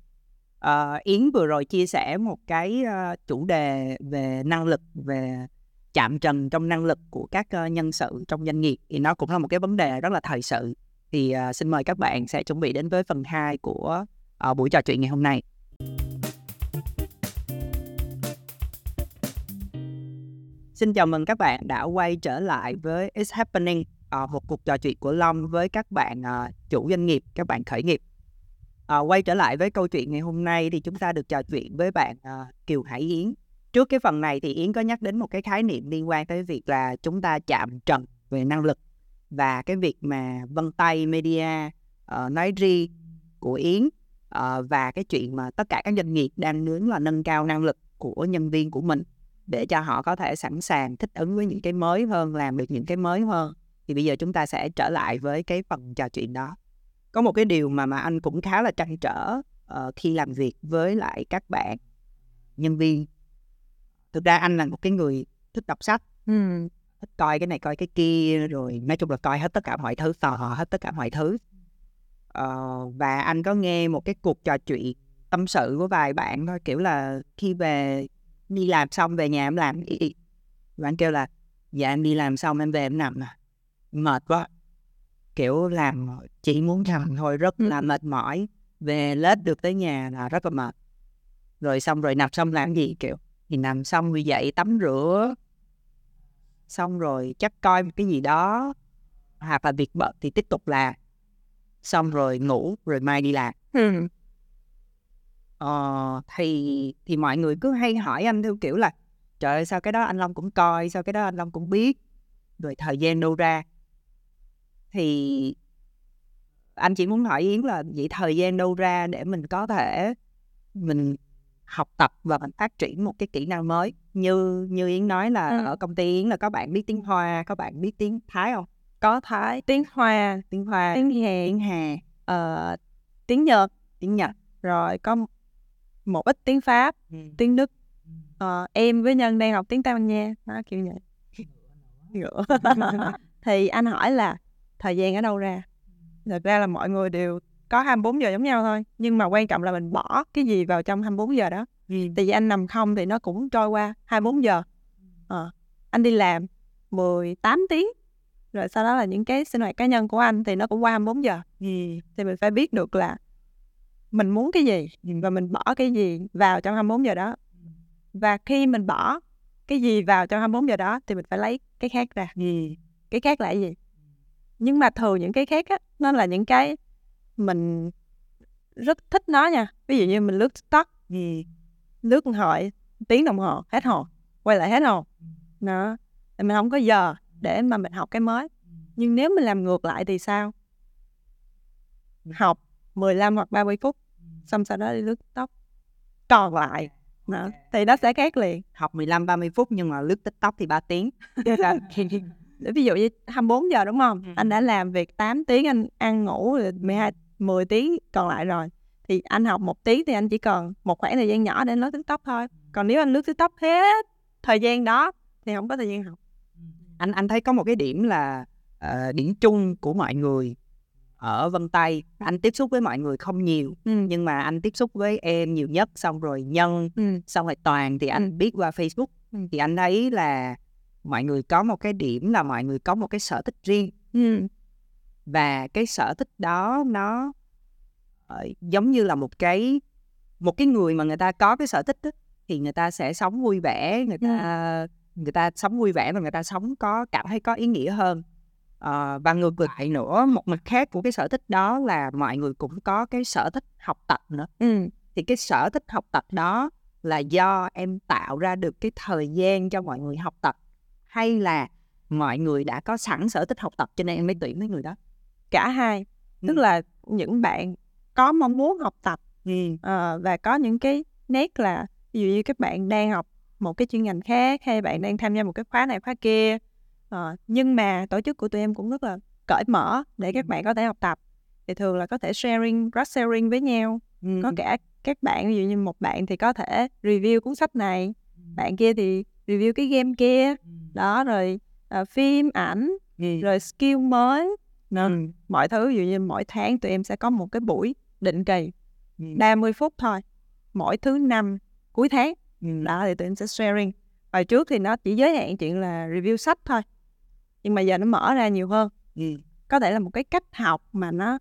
Ờ, Yến vừa rồi chia sẻ một cái ờ, chủ đề về năng lực về chạm trần trong năng lực của các ờ, nhân sự trong doanh nghiệp thì nó cũng là một cái vấn đề rất là thời sự thì ờ, xin mời các bạn sẽ chuẩn bị đến với phần 2 của ờ, buổi trò chuyện ngày hôm nay Xin chào mừng các bạn đã quay trở lại với It's Happening, ờ, một cuộc trò chuyện của Long với các bạn ờ, chủ doanh nghiệp, các bạn khởi nghiệp. Ờ, quay trở lại với câu chuyện ngày hôm nay thì chúng ta được trò chuyện với bạn Kiều Hải Yến. Trước cái phần này thì Yến có nhắc đến một cái khái niệm liên quan tới việc là chúng ta chạm trần về năng lực và cái việc mà Vân Tay Media nói riêng của Yến và cái chuyện mà tất cả các doanh nghiệp đang nướng là nâng cao năng lực của nhân viên của mình để cho họ có thể sẵn sàng thích ứng với những cái mới hơn, làm được những cái mới hơn. Thì bây giờ chúng ta sẽ trở lại với cái phần trò chuyện đó. Có một cái điều mà mà anh cũng khá là trăn trở ờ, khi làm việc với lại các bạn nhân viên. Thực ra anh là một cái người thích đọc sách, ừ. thích coi cái này coi cái kia rồi nói chung là coi hết tất cả mọi thứ, tò mò hết tất cả mọi thứ. Ờ, và anh có nghe một cái cuộc trò chuyện tâm sự của vài bạn thôi kiểu là khi về đi làm xong về nhà em làm gì? Và anh kêu là dạ em đi làm xong em về em nằm nè. Mệt quá. Kiểu làm chỉ muốn nằm thôi rất Ừ. là mệt mỏi. Về lết được tới nhà là rất là mệt. Rồi xong rồi nằm xong làm gì kiểu thì nằm xong rồi dậy tắm rửa. Xong rồi chắc coi một cái gì đó hoặc là việc bận thì tiếp tục làm. Xong rồi ngủ rồi mai đi làm Ờ, thì thì mọi người cứ hay hỏi anh theo kiểu là trời ơi sao cái đó anh Long cũng coi sao cái đó anh Long cũng biết? Rồi thời gian đâu ra. Thì anh chỉ muốn hỏi Yến là vậy thời gian đâu ra để mình có thể mình học tập và mình phát triển một cái kỹ năng mới. Như như Yến nói là Ừ. ở công ty Yến là có bạn biết tiếng Hoa có bạn biết tiếng Thái không? Có thái tiếng hoa tiếng Hoa tiếng hàn. tiếng Hà ờ, tiếng nhật. tiếng Nhật. Rồi có một ít tiếng pháp tiếng đức. Ờ, em với nhân đang học tiếng tây ban nha đó kiểu vậy. Ngựa. [LAUGHS] thì anh hỏi là thời gian ở đâu ra? Thật ra là mọi người đều có 24 giờ giống nhau thôi nhưng mà quan trọng là mình bỏ cái gì vào trong 24 giờ đó. Tại vì anh nằm không thì nó cũng trôi qua 24 giờ. Ờ, anh đi làm 18 tiếng rồi sau đó là những cái sinh hoạt cá nhân của anh thì nó cũng qua 24 giờ. Thì mình phải biết được là mình muốn cái gì và mình bỏ cái gì vào trong 24 giờ đó. Và khi mình bỏ cái gì vào trong 24 giờ đó thì mình phải lấy cái khác ra. Cái khác là gì? Nhưng mà thường những cái khác á nó là những cái mình rất thích nó nha. Ví dụ như mình lướt tiktok ừ. lướt hồi tiếng đồng hồ hết hồn quay lại hết hồn đó thì mình không có giờ để mà mình học cái mới. Nhưng nếu mình làm ngược lại thì sao? Học 15 hoặc 30 phút xong sau đó đi lướt tiktok còn lại đó, thì nó sẽ khác liền học 15 30 phút nhưng mà lướt TikTok thì 3 tiếng. [LAUGHS] Để ví dụ như 24 giờ đúng không? Ừ. Anh đã làm việc 8 tiếng anh ăn ngủ rồi 12 10 tiếng còn lại rồi. Thì anh học một tiếng thì anh chỉ cần một khoảng thời gian nhỏ để anh lướt TikTok thôi. Còn nếu anh lướt TikTok hết thời gian đó thì không có thời gian học. anh anh thấy có một cái điểm là ờ, điểm chung của mọi người ở Vân Tây anh tiếp xúc với mọi người không nhiều Ừ. nhưng mà anh tiếp xúc với em nhiều nhất xong rồi nhân Ừ. xong rồi toàn thì anh biết qua Facebook Ừ. thì anh thấy là mọi người có một cái điểm là mọi người có một cái sở thích riêng Ừ. và cái sở thích đó nó ờ, giống như là một cái một cái người mà người ta có cái sở thích đó, thì người ta sẽ sống vui vẻ người ta người ta sống vui vẻ và người ta sống có cảm thấy có ý nghĩa hơn Ờ, và ngược lại nữa một mặt khác của cái sở thích đó là mọi người cũng có cái sở thích học tập nữa Ừ. thì cái sở thích học tập đó là do em tạo ra được cái thời gian cho mọi người học tập hay là mọi người đã có sẵn sở thích học tập cho nên em mới tuyển mấy người đó Cả hai. Tức Ừ. là những bạn có mong muốn học tập ừ. Ờ, và có những cái nét là ví dụ như các bạn đang học một cái chuyên ngành khác hay bạn đang tham gia một cái khóa này khóa kia Ờ, nhưng mà tổ chức của tụi em cũng rất là cởi mở để các bạn có thể học tập. Thì thường là có thể sharing cross sharing với nhau. Ừ. có cả các bạn ví dụ như một bạn thì có thể review cuốn sách này bạn kia thì review cái game kia. Đó rồi ờ, phim ảnh rồi skill mới. Ừ. mọi thứ ví dụ như mỗi tháng tụi em sẽ có một cái buổi định kỳ. Ừ. 30 phút thôi mỗi thứ năm cuối tháng. Ừ. đó thì tụi em sẽ sharing. Hồi trước thì nó chỉ giới hạn chuyện là review sách thôi nhưng mà giờ nó mở ra nhiều hơn. Ừ. có thể là một cái cách học mà nó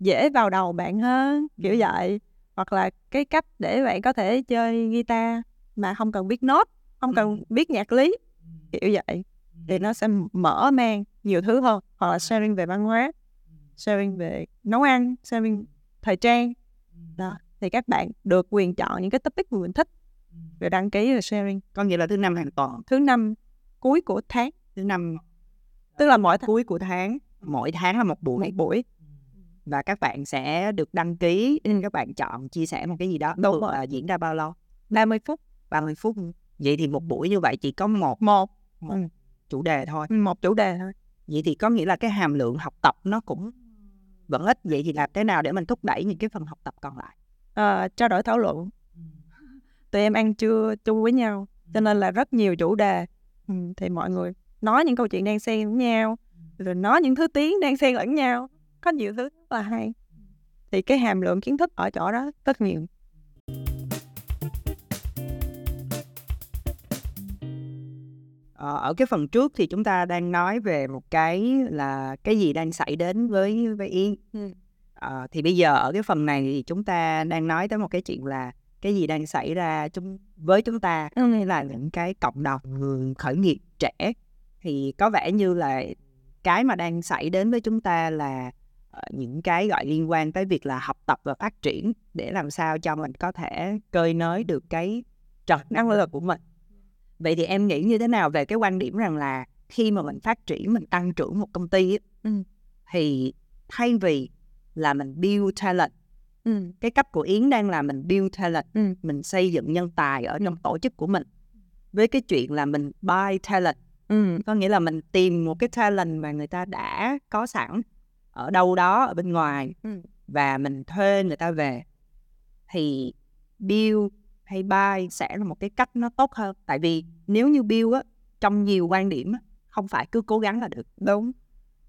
dễ vào đầu bạn hơn kiểu vậy. Hoặc là cái cách để bạn có thể chơi guitar mà không cần biết nốt không cần biết nhạc lý kiểu vậy. Thì nó sẽ mở mang nhiều thứ hơn. Hoặc là sharing về văn hóa sharing về nấu ăn sharing thời trang. Đó thì các bạn được quyền chọn những cái topic mà mình thích rồi đăng ký rồi sharing. Có nghĩa là thứ năm hàng tuần thứ năm cuối của tháng. Thứ năm tức là mỗi cuối của tháng mỗi tháng là một buổi. Một buổi. Và các bạn sẽ được đăng ký các bạn chọn chia sẻ một cái gì đó. Đúng rồi. diễn ra bao lâu? 30 phút. 30 phút. Vậy thì một buổi như vậy chỉ có một. Một. Một Ừ. chủ đề thôi. Một chủ đề thôi. Vậy thì có nghĩa là cái hàm lượng học tập nó cũng vẫn ít. Vậy thì làm thế nào để mình thúc đẩy những cái phần học tập còn lại? Ờ, trao đổi thảo luận. Tụi em ăn trưa chung với nhau. Cho nên là rất nhiều chủ đề. Ừ, thì mọi người nói những câu chuyện đang xen lẫn nhau rồi nói những thứ tiếng đang xen lẫn nhau có nhiều thứ rất là hay thì cái hàm lượng kiến thức ở chỗ đó rất nhiều Ờ, ở cái phần trước thì chúng ta đang nói về một cái là cái gì đang xảy đến với với Yên. Ừ. Ờ, thì bây giờ ở cái phần này thì chúng ta đang nói tới một cái chuyện là cái gì đang xảy ra chúng với chúng ta Ừ. là những cái cộng đồng người khởi nghiệp trẻ thì có vẻ như là cái mà đang xảy đến với chúng ta là ờ, những cái gọi liên quan tới việc là học tập và phát triển để làm sao cho mình có thể cơi nới được cái trật năng lực của mình vậy thì em nghĩ như thế nào về cái quan điểm rằng là khi mà mình phát triển mình tăng trưởng một công ty á, Ừ. thì thay vì là mình build talent Ừ. cái cách của Yến đang là mình build talent Ừ. mình xây dựng nhân tài ở trong tổ chức của mình với cái chuyện là mình buy talent Ừ. có nghĩa là mình tìm một cái talent mà người ta đã có sẵn ở đâu đó ở bên ngoài Ừ. và mình thuê người ta về thì build hay buy sẽ là một cái cách nó tốt hơn tại vì nếu như build á trong nhiều quan điểm á, không phải cứ cố gắng là được đúng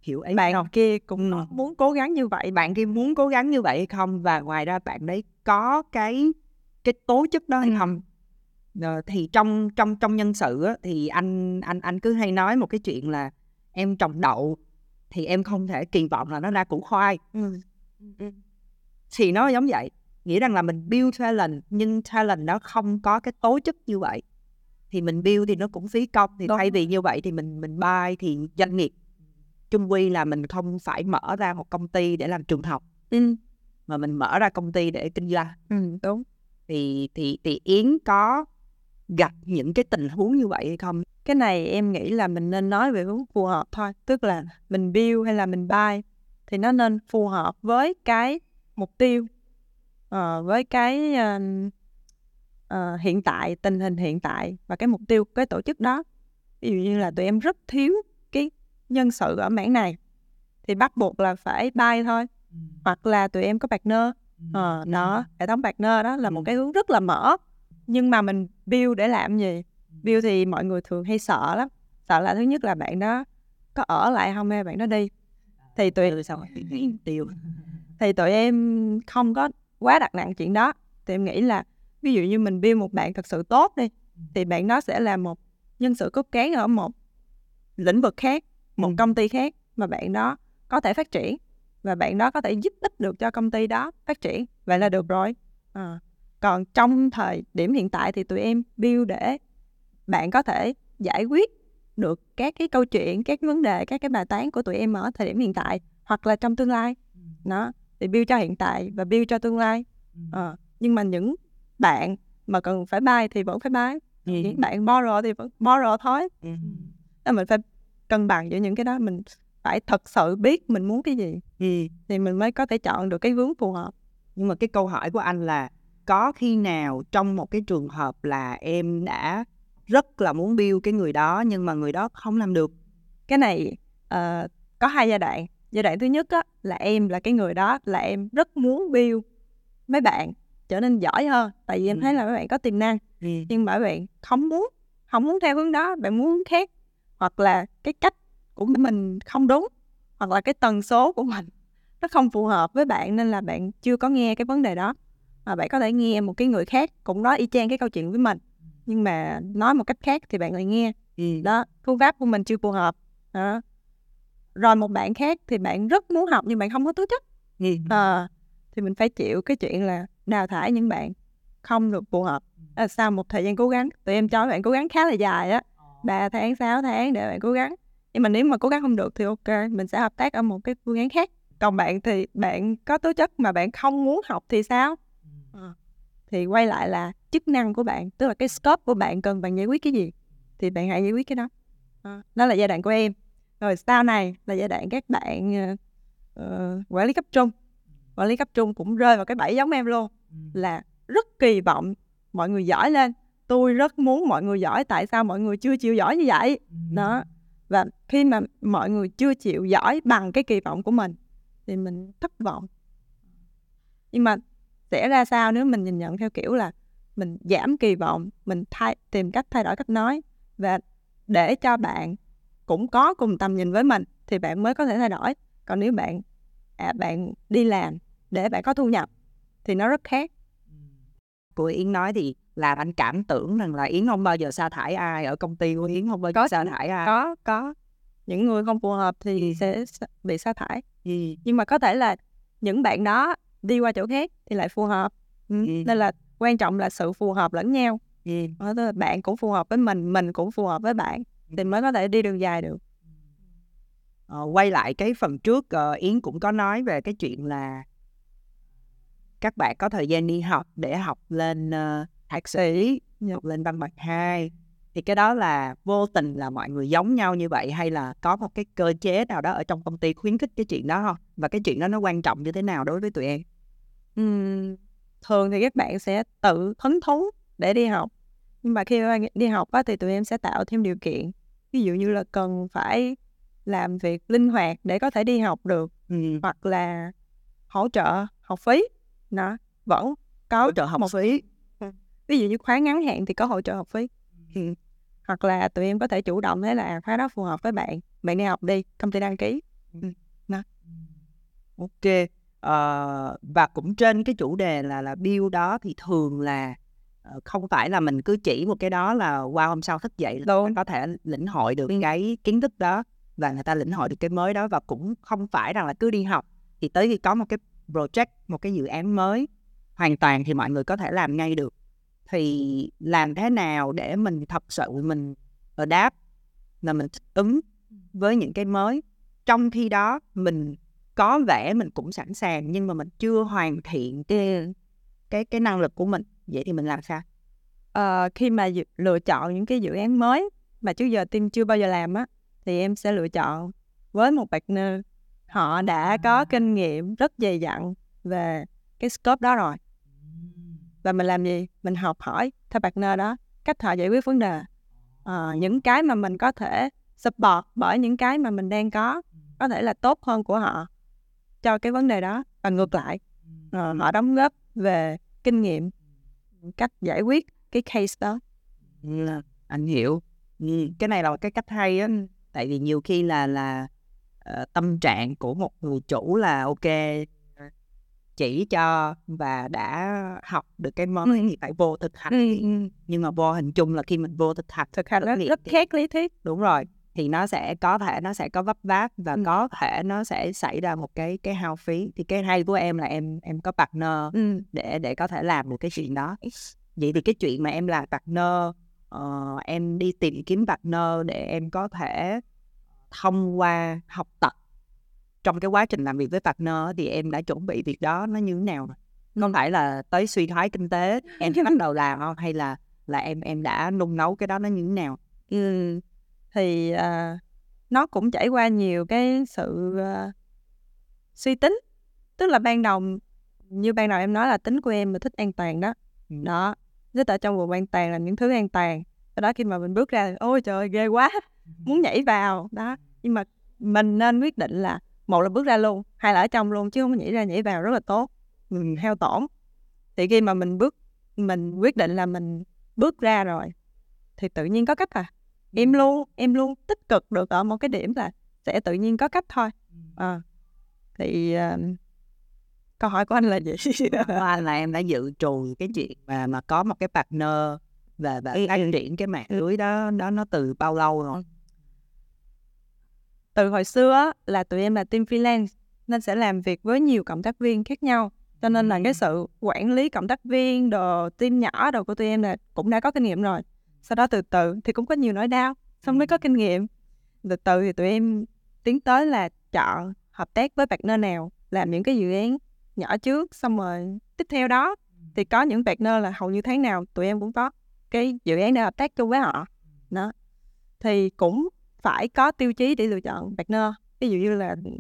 hiểu ấy bạn không kia cũng Ừ. muốn cố gắng như vậy bạn kia muốn cố gắng như vậy hay không và ngoài ra bạn đấy có cái cái tố chất đó hay không thì trong trong trong nhân sự á, thì anh anh anh cứ hay nói một cái chuyện là em trồng đậu thì em không thể kỳ vọng là nó ra củ khoai. Ừ. thì nó giống vậy nghĩa rằng là mình build talent nhưng talent nó không có cái tố chất như vậy. Thì mình build thì nó cũng phí công thì Đúng. thay vì như vậy thì mình mình buy thì doanh nghiệp. Chung quy là mình không phải mở ra một công ty để làm trường học. Ừ. mà mình mở ra công ty để kinh doanh. Ừ, đúng. Thì thì thì Yến có gặp những cái tình huống như vậy hay không? cái này em nghĩ là mình nên nói về hướng phù hợp thôi tức là mình build hay là mình buy thì nó nên phù hợp với cái mục tiêu ờ, với cái ờ, ờ, hiện tại tình hình hiện tại và cái mục tiêu của cái tổ chức đó ví dụ như là tụi em rất thiếu cái nhân sự ở mảng này thì bắt buộc là phải buy thôi hoặc là tụi em có partner ờ đó hệ thống partner đó là một Ừ. cái hướng rất là mở nhưng mà mình build để làm gì build thì mọi người thường hay sợ lắm sợ là thứ nhất là bạn đó có ở lại không hay bạn đó đi thì tụi sao? [LAUGHS] Tiêu. thì tụi em không có quá đặt nặng chuyện đó thì em nghĩ là ví dụ như mình build một bạn thật sự tốt đi thì bạn đó sẽ là một nhân sự cốt cán ở một lĩnh vực khác một Ừ. công ty khác mà bạn đó có thể phát triển và bạn đó có thể giúp ích được cho công ty đó phát triển vậy là được rồi Ờ. còn trong thời điểm hiện tại thì tụi em build để bạn có thể giải quyết được các cái câu chuyện các vấn đề các cái bài toán của tụi em ở thời điểm hiện tại hoặc là trong tương lai. Nó thì build cho hiện tại và build cho tương lai. Ờ, nhưng mà những bạn mà cần phải buy thì vẫn phải buy. Ừ. những bạn borrow thì vẫn borrow thôi. Ừ. Nên mình phải cân bằng giữa những cái đó. Mình phải thật sự biết mình muốn cái gì Ừ. thì mình mới có thể chọn được cái hướng phù hợp. Nhưng mà cái câu hỏi của anh là có khi nào trong một cái trường hợp là em đã rất là muốn build cái người đó nhưng mà người đó không làm được. cái này ờ, có hai giai đoạn giai đoạn thứ nhất á, là em là cái người đó là em rất muốn build mấy bạn trở nên giỏi hơn tại vì em Ừ. thấy là mấy bạn có tiềm năng Ừ. nhưng mà bạn không muốn không muốn theo hướng đó bạn muốn khác hoặc là cái cách của mình không đúng hoặc là cái tần số của [LAUGHS] mình nó không phù hợp với bạn nên là bạn chưa có nghe cái vấn đề đó mà bạn có thể nghe một cái người khác cũng nói y chang cái câu chuyện với mình nhưng mà nói một cách khác thì bạn lại nghe. Ừ. đó phương pháp của mình chưa phù hợp. Đó. rồi một bạn khác thì bạn rất muốn học nhưng bạn không có tố chất. Ừ. Ờ, thì mình phải chịu cái chuyện là đào thải những bạn không được phù hợp. À, sau một thời gian cố gắng tụi em cho bạn cố gắng khá là dài á 3 tháng 6 tháng để bạn cố gắng. Nhưng mà nếu mà cố gắng không được thì ok mình sẽ hợp tác ở một cái phương án khác. Còn bạn thì bạn có tố chất mà bạn không muốn học thì sao Ờ, thì quay lại là chức năng của bạn tức là cái scope của bạn cần bạn giải quyết cái gì thì bạn hãy giải quyết cái đó. Ờ, đó là giai đoạn của em. Rồi sau này là giai đoạn các bạn ờ, quản lý cấp trung. Quản lý cấp trung cũng rơi vào cái bẫy giống em luôn là rất kỳ vọng mọi người giỏi lên. Tôi rất muốn mọi người giỏi tại sao mọi người chưa chịu giỏi như vậy? Đó. Và khi mà mọi người chưa chịu giỏi bằng cái kỳ vọng của mình thì mình thất vọng. Nhưng mà sẽ ra sao nếu mình nhìn nhận theo kiểu là mình giảm kỳ vọng mình thay tìm cách thay đổi cách nói và để cho bạn cũng có cùng tầm nhìn với mình thì bạn mới có thể thay đổi. Còn nếu bạn à, bạn đi làm để bạn có thu nhập thì nó rất khác. Của Yến nói thì làm anh cảm tưởng rằng là Yến không bao giờ sa thải ai ở công ty của Yến không bao giờ Có sa thải ai. có có. Những người không phù hợp thì sẽ bị sa thải. Ừ. nhưng mà có thể là những bạn đó đi qua chỗ khác thì lại phù hợp Ừ, Ừ. nên là quan trọng là sự phù hợp lẫn nhau Ừ. Tức là bạn cũng phù hợp với mình mình cũng phù hợp với bạn thì mới có thể đi đường dài được Ờ, quay lại cái phần trước ờ, Yến cũng có nói về cái chuyện là các bạn có thời gian đi học để học lên ờ, thạc sĩ, Dạ. học lên văn bằng 2 thì cái đó là vô tình là mọi người giống nhau như vậy hay là có một cái cơ chế nào đó ở trong công ty khuyến khích cái chuyện đó không? Và cái chuyện đó nó quan trọng như thế nào đối với tụi em? Ừm, thường thì các bạn sẽ tự hứng thú để đi học nhưng mà khi mà đi học á, thì tụi em sẽ tạo thêm điều kiện ví dụ như là cần phải làm việc linh hoạt để có thể đi học được Ừ. hoặc là hỗ trợ học phí nó vẫn có Hỗ trợ học một phí. ví dụ như khóa ngắn hạn thì có hỗ trợ học phí Ừ. hoặc là tụi em có thể chủ động thấy là à, khóa đó phù hợp với bạn bạn đi học đi công ty đăng ký Ok. Ờ, và cũng trên cái chủ đề là là build đó thì thường là ờ, không phải là mình cứ chỉ một cái đó là qua hôm sau thức dậy ta có thể lĩnh hội được cái kiến thức đó và người ta lĩnh hội được cái mới đó. Và cũng không phải rằng là cứ đi học thì tới khi có một cái project một cái dự án mới hoàn toàn thì mọi người có thể làm ngay được. Thì làm thế nào để mình thật sự mình đáp là mình thích ứng với những cái mới? Trong khi đó mình có vẻ mình cũng sẵn sàng nhưng mà mình chưa hoàn thiện cái cái cái năng lực của mình. Vậy thì mình làm sao? Ờ, khi mà dự- lựa chọn những cái dự án mới mà trước giờ team chưa bao giờ làm á thì em sẽ lựa chọn với một partner. Họ đã có kinh nghiệm rất dày dặn về cái scope đó rồi. Và mình làm gì? Mình học hỏi theo partner đó cách họ giải quyết vấn đề. Ờ, những cái mà mình có thể support bởi những cái mà mình đang có có thể là tốt hơn của họ cho cái vấn đề đó và ngược lại. Ờ, họ đóng góp về kinh nghiệm cách giải quyết cái case đó. Ừ, anh hiểu. Ừ, cái này là một cái cách hay á tại vì nhiều khi là là ờ, tâm trạng của một người chủ là ok chỉ cho và đã học được cái món thì phải vô thực hành. Nhưng mà vô hình chung là khi mình vô thực hành thực hành rất thì- khác lý thuyết. Đúng rồi thì nó sẽ có thể nó sẽ có vấp váp và Ừ. có thể nó sẽ xảy ra một cái cái hao phí thì cái hay của em là em em có partner ừ. để để có thể làm được cái chuyện đó vậy thì cái chuyện mà em làm partner ờ, em đi tìm kiếm partner để em có thể thông qua học tập trong cái quá trình làm việc với partner thì em đã chuẩn bị việc đó nó như thế nào rồi? không phải là tới suy thoái kinh tế em [LAUGHS] bắt đầu làm không hay là là em em đã nung nấu cái đó nó như thế nào Ừ. thì à, nó cũng trải qua nhiều cái sự à, suy tính. Tức là ban đầu như ban đầu em nói là tính của em là thích an toàn đó. Ừ. đó thích ở trong vùng an toàn làm những thứ an toàn. Sau đó khi mà mình bước ra ôi trời ơi, ghê quá muốn nhảy vào. Đó nhưng mà mình nên quyết định là một là bước ra luôn hai là ở trong luôn chứ không có nhảy ra nhảy vào rất là tốt. Mình heo tổn. Thì khi mà mình bước mình quyết định là mình bước ra rồi thì tự nhiên có cách à em luôn em luôn tích cực được ở một cái điểm là sẽ tự nhiên có cách thôi. À, thì à, câu hỏi của anh là gì? Của anh là em đã dự trù cái chuyện mà mà có một cái partner và và phát triển cái mạng lưới đó đó nó từ bao lâu rồi? Từ hồi xưa là tụi em là team freelance nên sẽ làm việc với nhiều cộng tác viên khác nhau. Cho nên là cái sự quản lý cộng tác viên đồ team nhỏ đồ của tụi em là cũng đã có kinh nghiệm rồi sau đó từ từ thì cũng có nhiều nỗi đau xong mới có kinh nghiệm. Từ từ thì tụi em tiến tới là chọn hợp tác với partner nào làm những cái dự án nhỏ trước xong rồi tiếp theo đó thì có những partner là hầu như tháng nào tụi em cũng có cái dự án để hợp tác chung với họ. Đó. Thì cũng phải có tiêu chí để lựa chọn partner ví dụ như là ừ,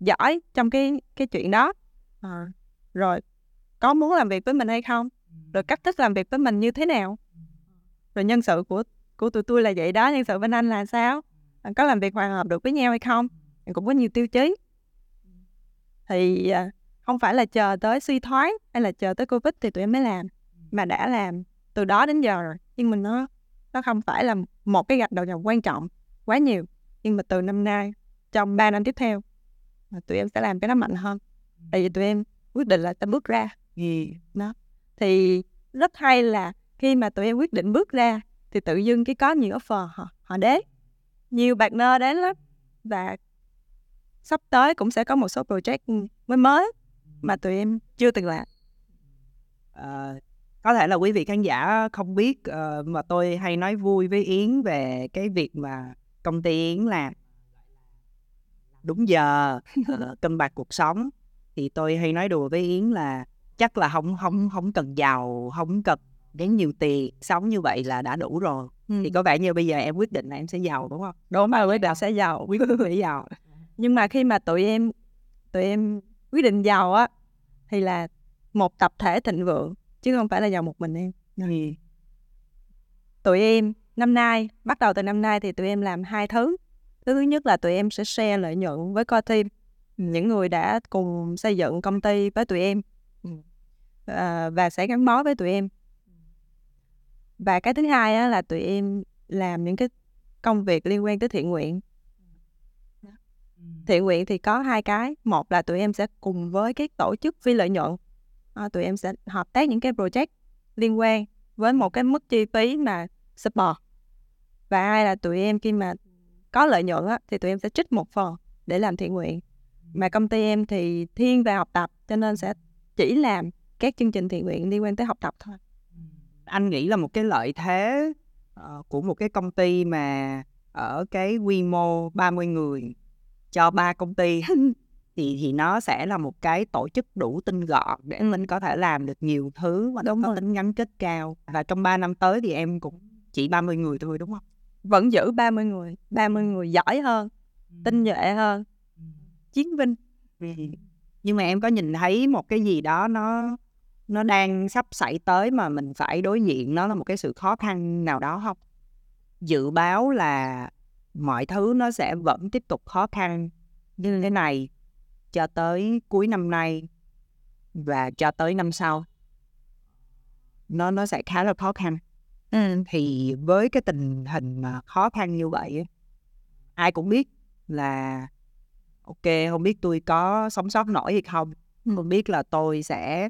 giỏi trong cái cái chuyện đó. Ờ, rồi có muốn làm việc với mình hay không? Rồi cách thức làm việc với mình như thế nào rồi nhân sự của của tụi tôi là vậy đó nhân sự bên anh là sao? À, có làm việc hòa hợp được với nhau hay không? Cũng có nhiều tiêu chí. Thì à, không phải là chờ tới suy thoái hay là chờ tới covid thì tụi em mới làm mà đã làm từ đó đến giờ rồi. Nhưng mà nó nó không phải là một cái gạch đầu dòng quan trọng quá nhiều. Nhưng mà từ năm nay trong 3 năm tiếp theo mà tụi em sẽ làm cái đó mạnh hơn. Tại vì tụi em quyết định là ta bước ra. Đó. Thì rất hay là khi mà tụi em quyết định bước ra thì tự dưng cái có nhiều offer họ họ đến nhiều partner đến lắm và sắp tới cũng sẽ có một số project mới mới mà tụi em chưa từng làm. Ờ, có thể là quý vị khán giả không biết ờ, mà tôi hay nói vui với Yến về cái việc mà công ty Yến làm đúng giờ ờ, [LAUGHS] cân bằng cuộc sống. Thì tôi hay nói đùa với Yến là chắc là không không không cần giàu không cần đến nhiều tiền sống như vậy là đã đủ rồi. Thì có vẻ như bây giờ em quyết định là em sẽ giàu đúng không? Đúng mà quyết định sẽ giàu quyết định sẽ giàu. Nhưng mà khi mà tụi em tụi em quyết định giàu á thì là một tập thể thịnh vượng chứ không phải là giàu một mình em. Ừ. tụi em năm nay bắt đầu từ năm nay thì tụi em làm hai thứ. Thứ thứ nhất là tụi em sẽ share lợi nhuận với core team những người đã cùng xây dựng công ty với tụi em. À, và sẽ gắn bó với tụi em và cái thứ hai á, là tụi em làm những cái công việc liên quan tới thiện nguyện. Thiện nguyện thì có hai cái. Một là tụi em sẽ cùng với cái tổ chức phi lợi nhuận. À, tụi em sẽ hợp tác những cái project liên quan với một cái mức chi phí mà support. Và hai là tụi em khi mà có lợi nhuận á, thì tụi em sẽ trích một phần để làm thiện nguyện. Mà công ty em thì thiên về học tập cho nên sẽ chỉ làm các chương trình thiện nguyện liên quan tới học tập thôi anh nghĩ là một cái lợi thế ờ, của một cái công ty mà ở cái quy mô 30 người cho ba công ty [LAUGHS] thì thì nó sẽ là một cái tổ chức đủ tinh gọn để mình có thể làm được nhiều thứ và Đúng có rồi. tính gắn kết cao và trong 3 năm tới thì em cũng chỉ 30 người thôi đúng không? vẫn giữ 30 người 30 người giỏi hơn tinh nhuệ hơn chiến binh Ừ. nhưng mà em có nhìn thấy một cái gì đó nó nó đang sắp xảy tới mà mình phải đối diện nó là một cái sự khó khăn nào đó không? Dự báo là mọi thứ nó sẽ vẫn tiếp tục khó khăn như thế này cho tới cuối năm nay và cho tới năm sau. Nó nó sẽ khá là khó khăn. Ừ. thì với cái tình hình mà khó khăn như vậy ai cũng biết là ok không biết tôi có sống sót nổi hay không. Không biết là tôi sẽ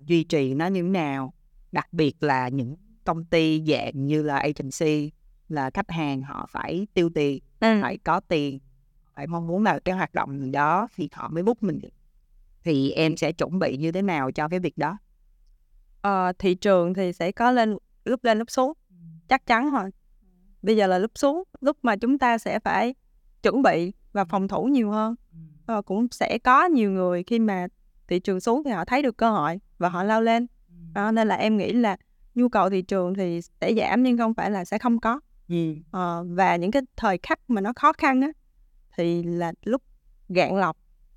duy trì nó như thế nào? Đặc biệt là những công ty dạng như là agency là khách hàng họ phải tiêu tiền Ừ. phải có tiền phải mong muốn là cái hoạt động đó thì họ mới book mình thì em sẽ chuẩn bị như thế nào cho cái việc đó? Ờ, thị trường thì sẽ có lên lúc lên lúc xuống. Chắc chắn rồi. Bây giờ là lúc xuống lúc mà chúng ta sẽ phải chuẩn bị và phòng thủ nhiều hơn. Ờ, cũng sẽ có nhiều người khi mà thị trường xuống thì họ thấy được cơ hội và họ lao lên. Đó, nên là em nghĩ là nhu cầu thị trường thì sẽ giảm nhưng không phải là sẽ không có. Ừ. Ờ, và những cái thời khắc mà nó khó khăn á thì là lúc gạn lọc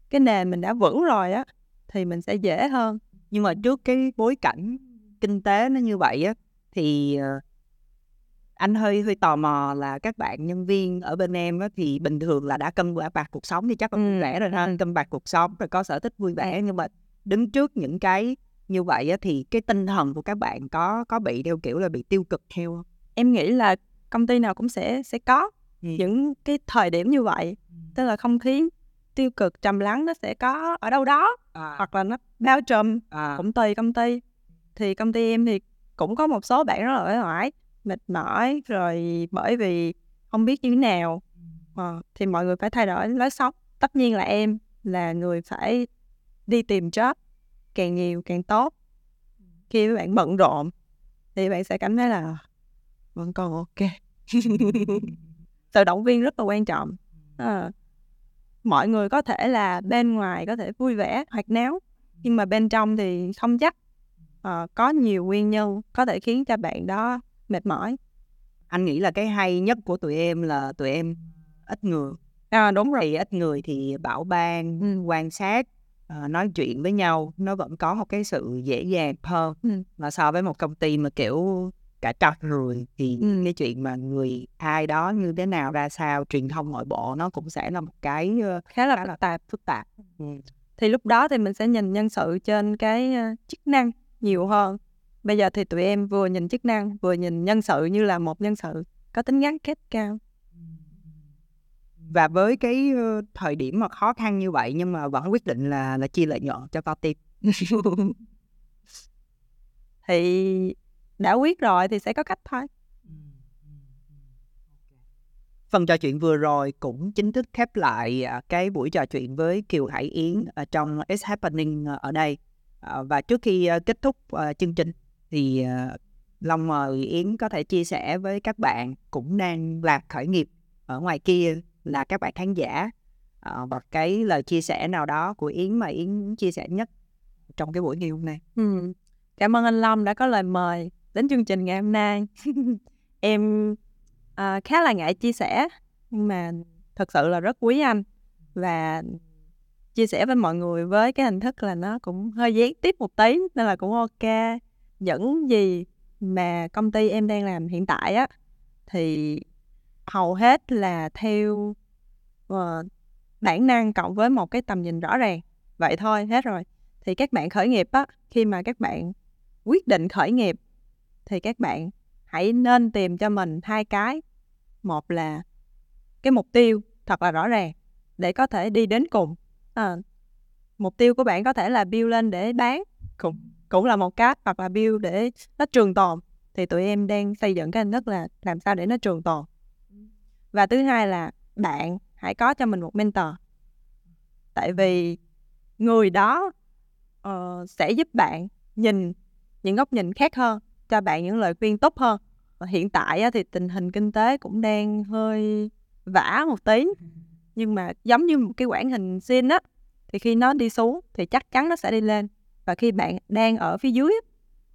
cái nền mình đã vững rồi á thì mình sẽ dễ hơn. Nhưng mà trước cái bối cảnh kinh tế nó như vậy á thì ờ, anh hơi hơi tò mò là các bạn nhân viên ở bên em á thì bình thường là đã cân bạc bạc cuộc sống thì chắc là Ừ. vẻ rồi ha cân bạc cuộc sống rồi có sở thích vui vẻ nhưng mà đứng trước những cái như vậy á thì cái tinh thần của các bạn có có bị theo kiểu là bị tiêu cực theo không? em nghĩ là công ty nào cũng sẽ sẽ có Ừ. những cái thời điểm như vậy tức là không khí tiêu cực trầm lắng nó sẽ có ở đâu đó À, hoặc là nó bao trùm à, cũng tùy công ty thì công ty em thì cũng có một số bạn rất là uể oải mệt mỏi rồi bởi vì không biết như thế nào. À, thì mọi người phải thay đổi lối sống. Tất nhiên là em là người phải đi tìm job càng nhiều càng tốt. Khi các bạn bận rộn thì bạn sẽ cảm thấy là vẫn còn ok. [LAUGHS] Sự động viên rất là quan trọng. À, mọi người có thể là bên ngoài có thể vui vẻ hoạt náo nhưng mà bên trong thì không chắc. À, có nhiều nguyên nhân có thể khiến cho bạn đó mệt mỏi anh nghĩ là cái hay nhất của tụi em là tụi em ít người à, đúng rồi thì ít người thì bảo ban Ừ. quan sát ờ, nói chuyện với nhau nó vẫn có một cái sự dễ dàng hơn Ừ. mà so với một công ty mà kiểu cả trăm người thì Ừ. cái chuyện mà người ai đó như thế nào ra sao truyền thông nội bộ nó cũng sẽ là một cái ờ, khá là khá là phức tạp phức tạp ừ. thì lúc đó thì mình sẽ nhìn nhân sự trên cái ờ, chức năng nhiều hơn bây giờ thì tụi em vừa nhìn chức năng vừa nhìn nhân sự như là một nhân sự có tính gắn kết cao. Và với cái ờ, thời điểm mà khó khăn như vậy nhưng mà vẫn quyết định là là chia lợi nhuận cho con tim [LAUGHS] thì đã quyết rồi thì sẽ có cách thôi. Phần trò chuyện vừa rồi cũng chính thức khép lại à, cái buổi trò chuyện với Kiều Hải Yến ở trong It's Happening à, ở đây. À, và trước khi à, kết thúc à, chương trình thì uh, Long mời Yến có thể chia sẻ với các bạn cũng đang làm khởi nghiệp ở ngoài kia là các bạn khán giả ờ, và một cái lời chia sẻ nào đó của Yến mà Yến chia sẻ nhất trong cái buổi ngày hôm nay. Ừ. Cảm ơn anh Long đã có lời mời đến chương trình ngày hôm nay. [LAUGHS] em uh, khá là ngại chia sẻ nhưng mà thật sự là rất quý anh và chia sẻ với mọi người với cái hình thức là nó cũng hơi gián tiếp một tí nên là cũng ok. Những gì mà công ty em đang làm hiện tại á thì hầu hết là theo uh, bản năng cộng với một cái tầm nhìn rõ ràng. Vậy thôi hết rồi. Thì các bạn khởi nghiệp á khi mà các bạn quyết định khởi nghiệp thì các bạn hãy nên tìm cho mình hai cái. Một là cái mục tiêu thật là rõ ràng để có thể đi đến cùng. À, mục tiêu của bạn có thể là build lên để bán. Cùng cũng là một cách hoặc là build để nó trường tồn. Thì tụi em đang xây dựng cái hình thức là làm sao để nó trường tồn. Và thứ hai là bạn hãy có cho mình một mentor. Tại vì người đó uh, sẽ giúp bạn nhìn những góc nhìn khác hơn cho bạn những lời khuyên tốt hơn. Và hiện tại thì tình hình kinh tế cũng đang hơi vả một tí nhưng mà giống như một cái quãng hình xin á thì khi nó đi xuống thì chắc chắn nó sẽ đi lên và khi bạn đang ở phía dưới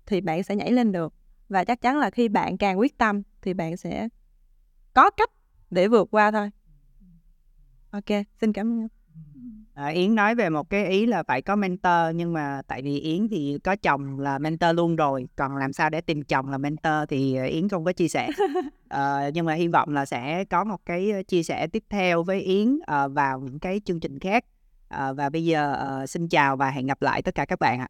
thì bạn sẽ nhảy lên được. Và chắc chắn là khi bạn càng quyết tâm thì bạn sẽ có cách để vượt qua thôi. Ok xin cảm ơn. À, Yến nói về một cái ý là phải có mentor nhưng mà tại vì Yến thì có chồng là mentor luôn rồi còn làm sao để tìm chồng là mentor thì ờ, Yến không có chia sẻ. [LAUGHS] Ờ, nhưng mà hy vọng là sẽ có một cái chia sẻ tiếp theo với Yến ờ, vào những cái chương trình khác à, và bây giờ ờ, xin chào và hẹn gặp lại tất cả các bạn ạ.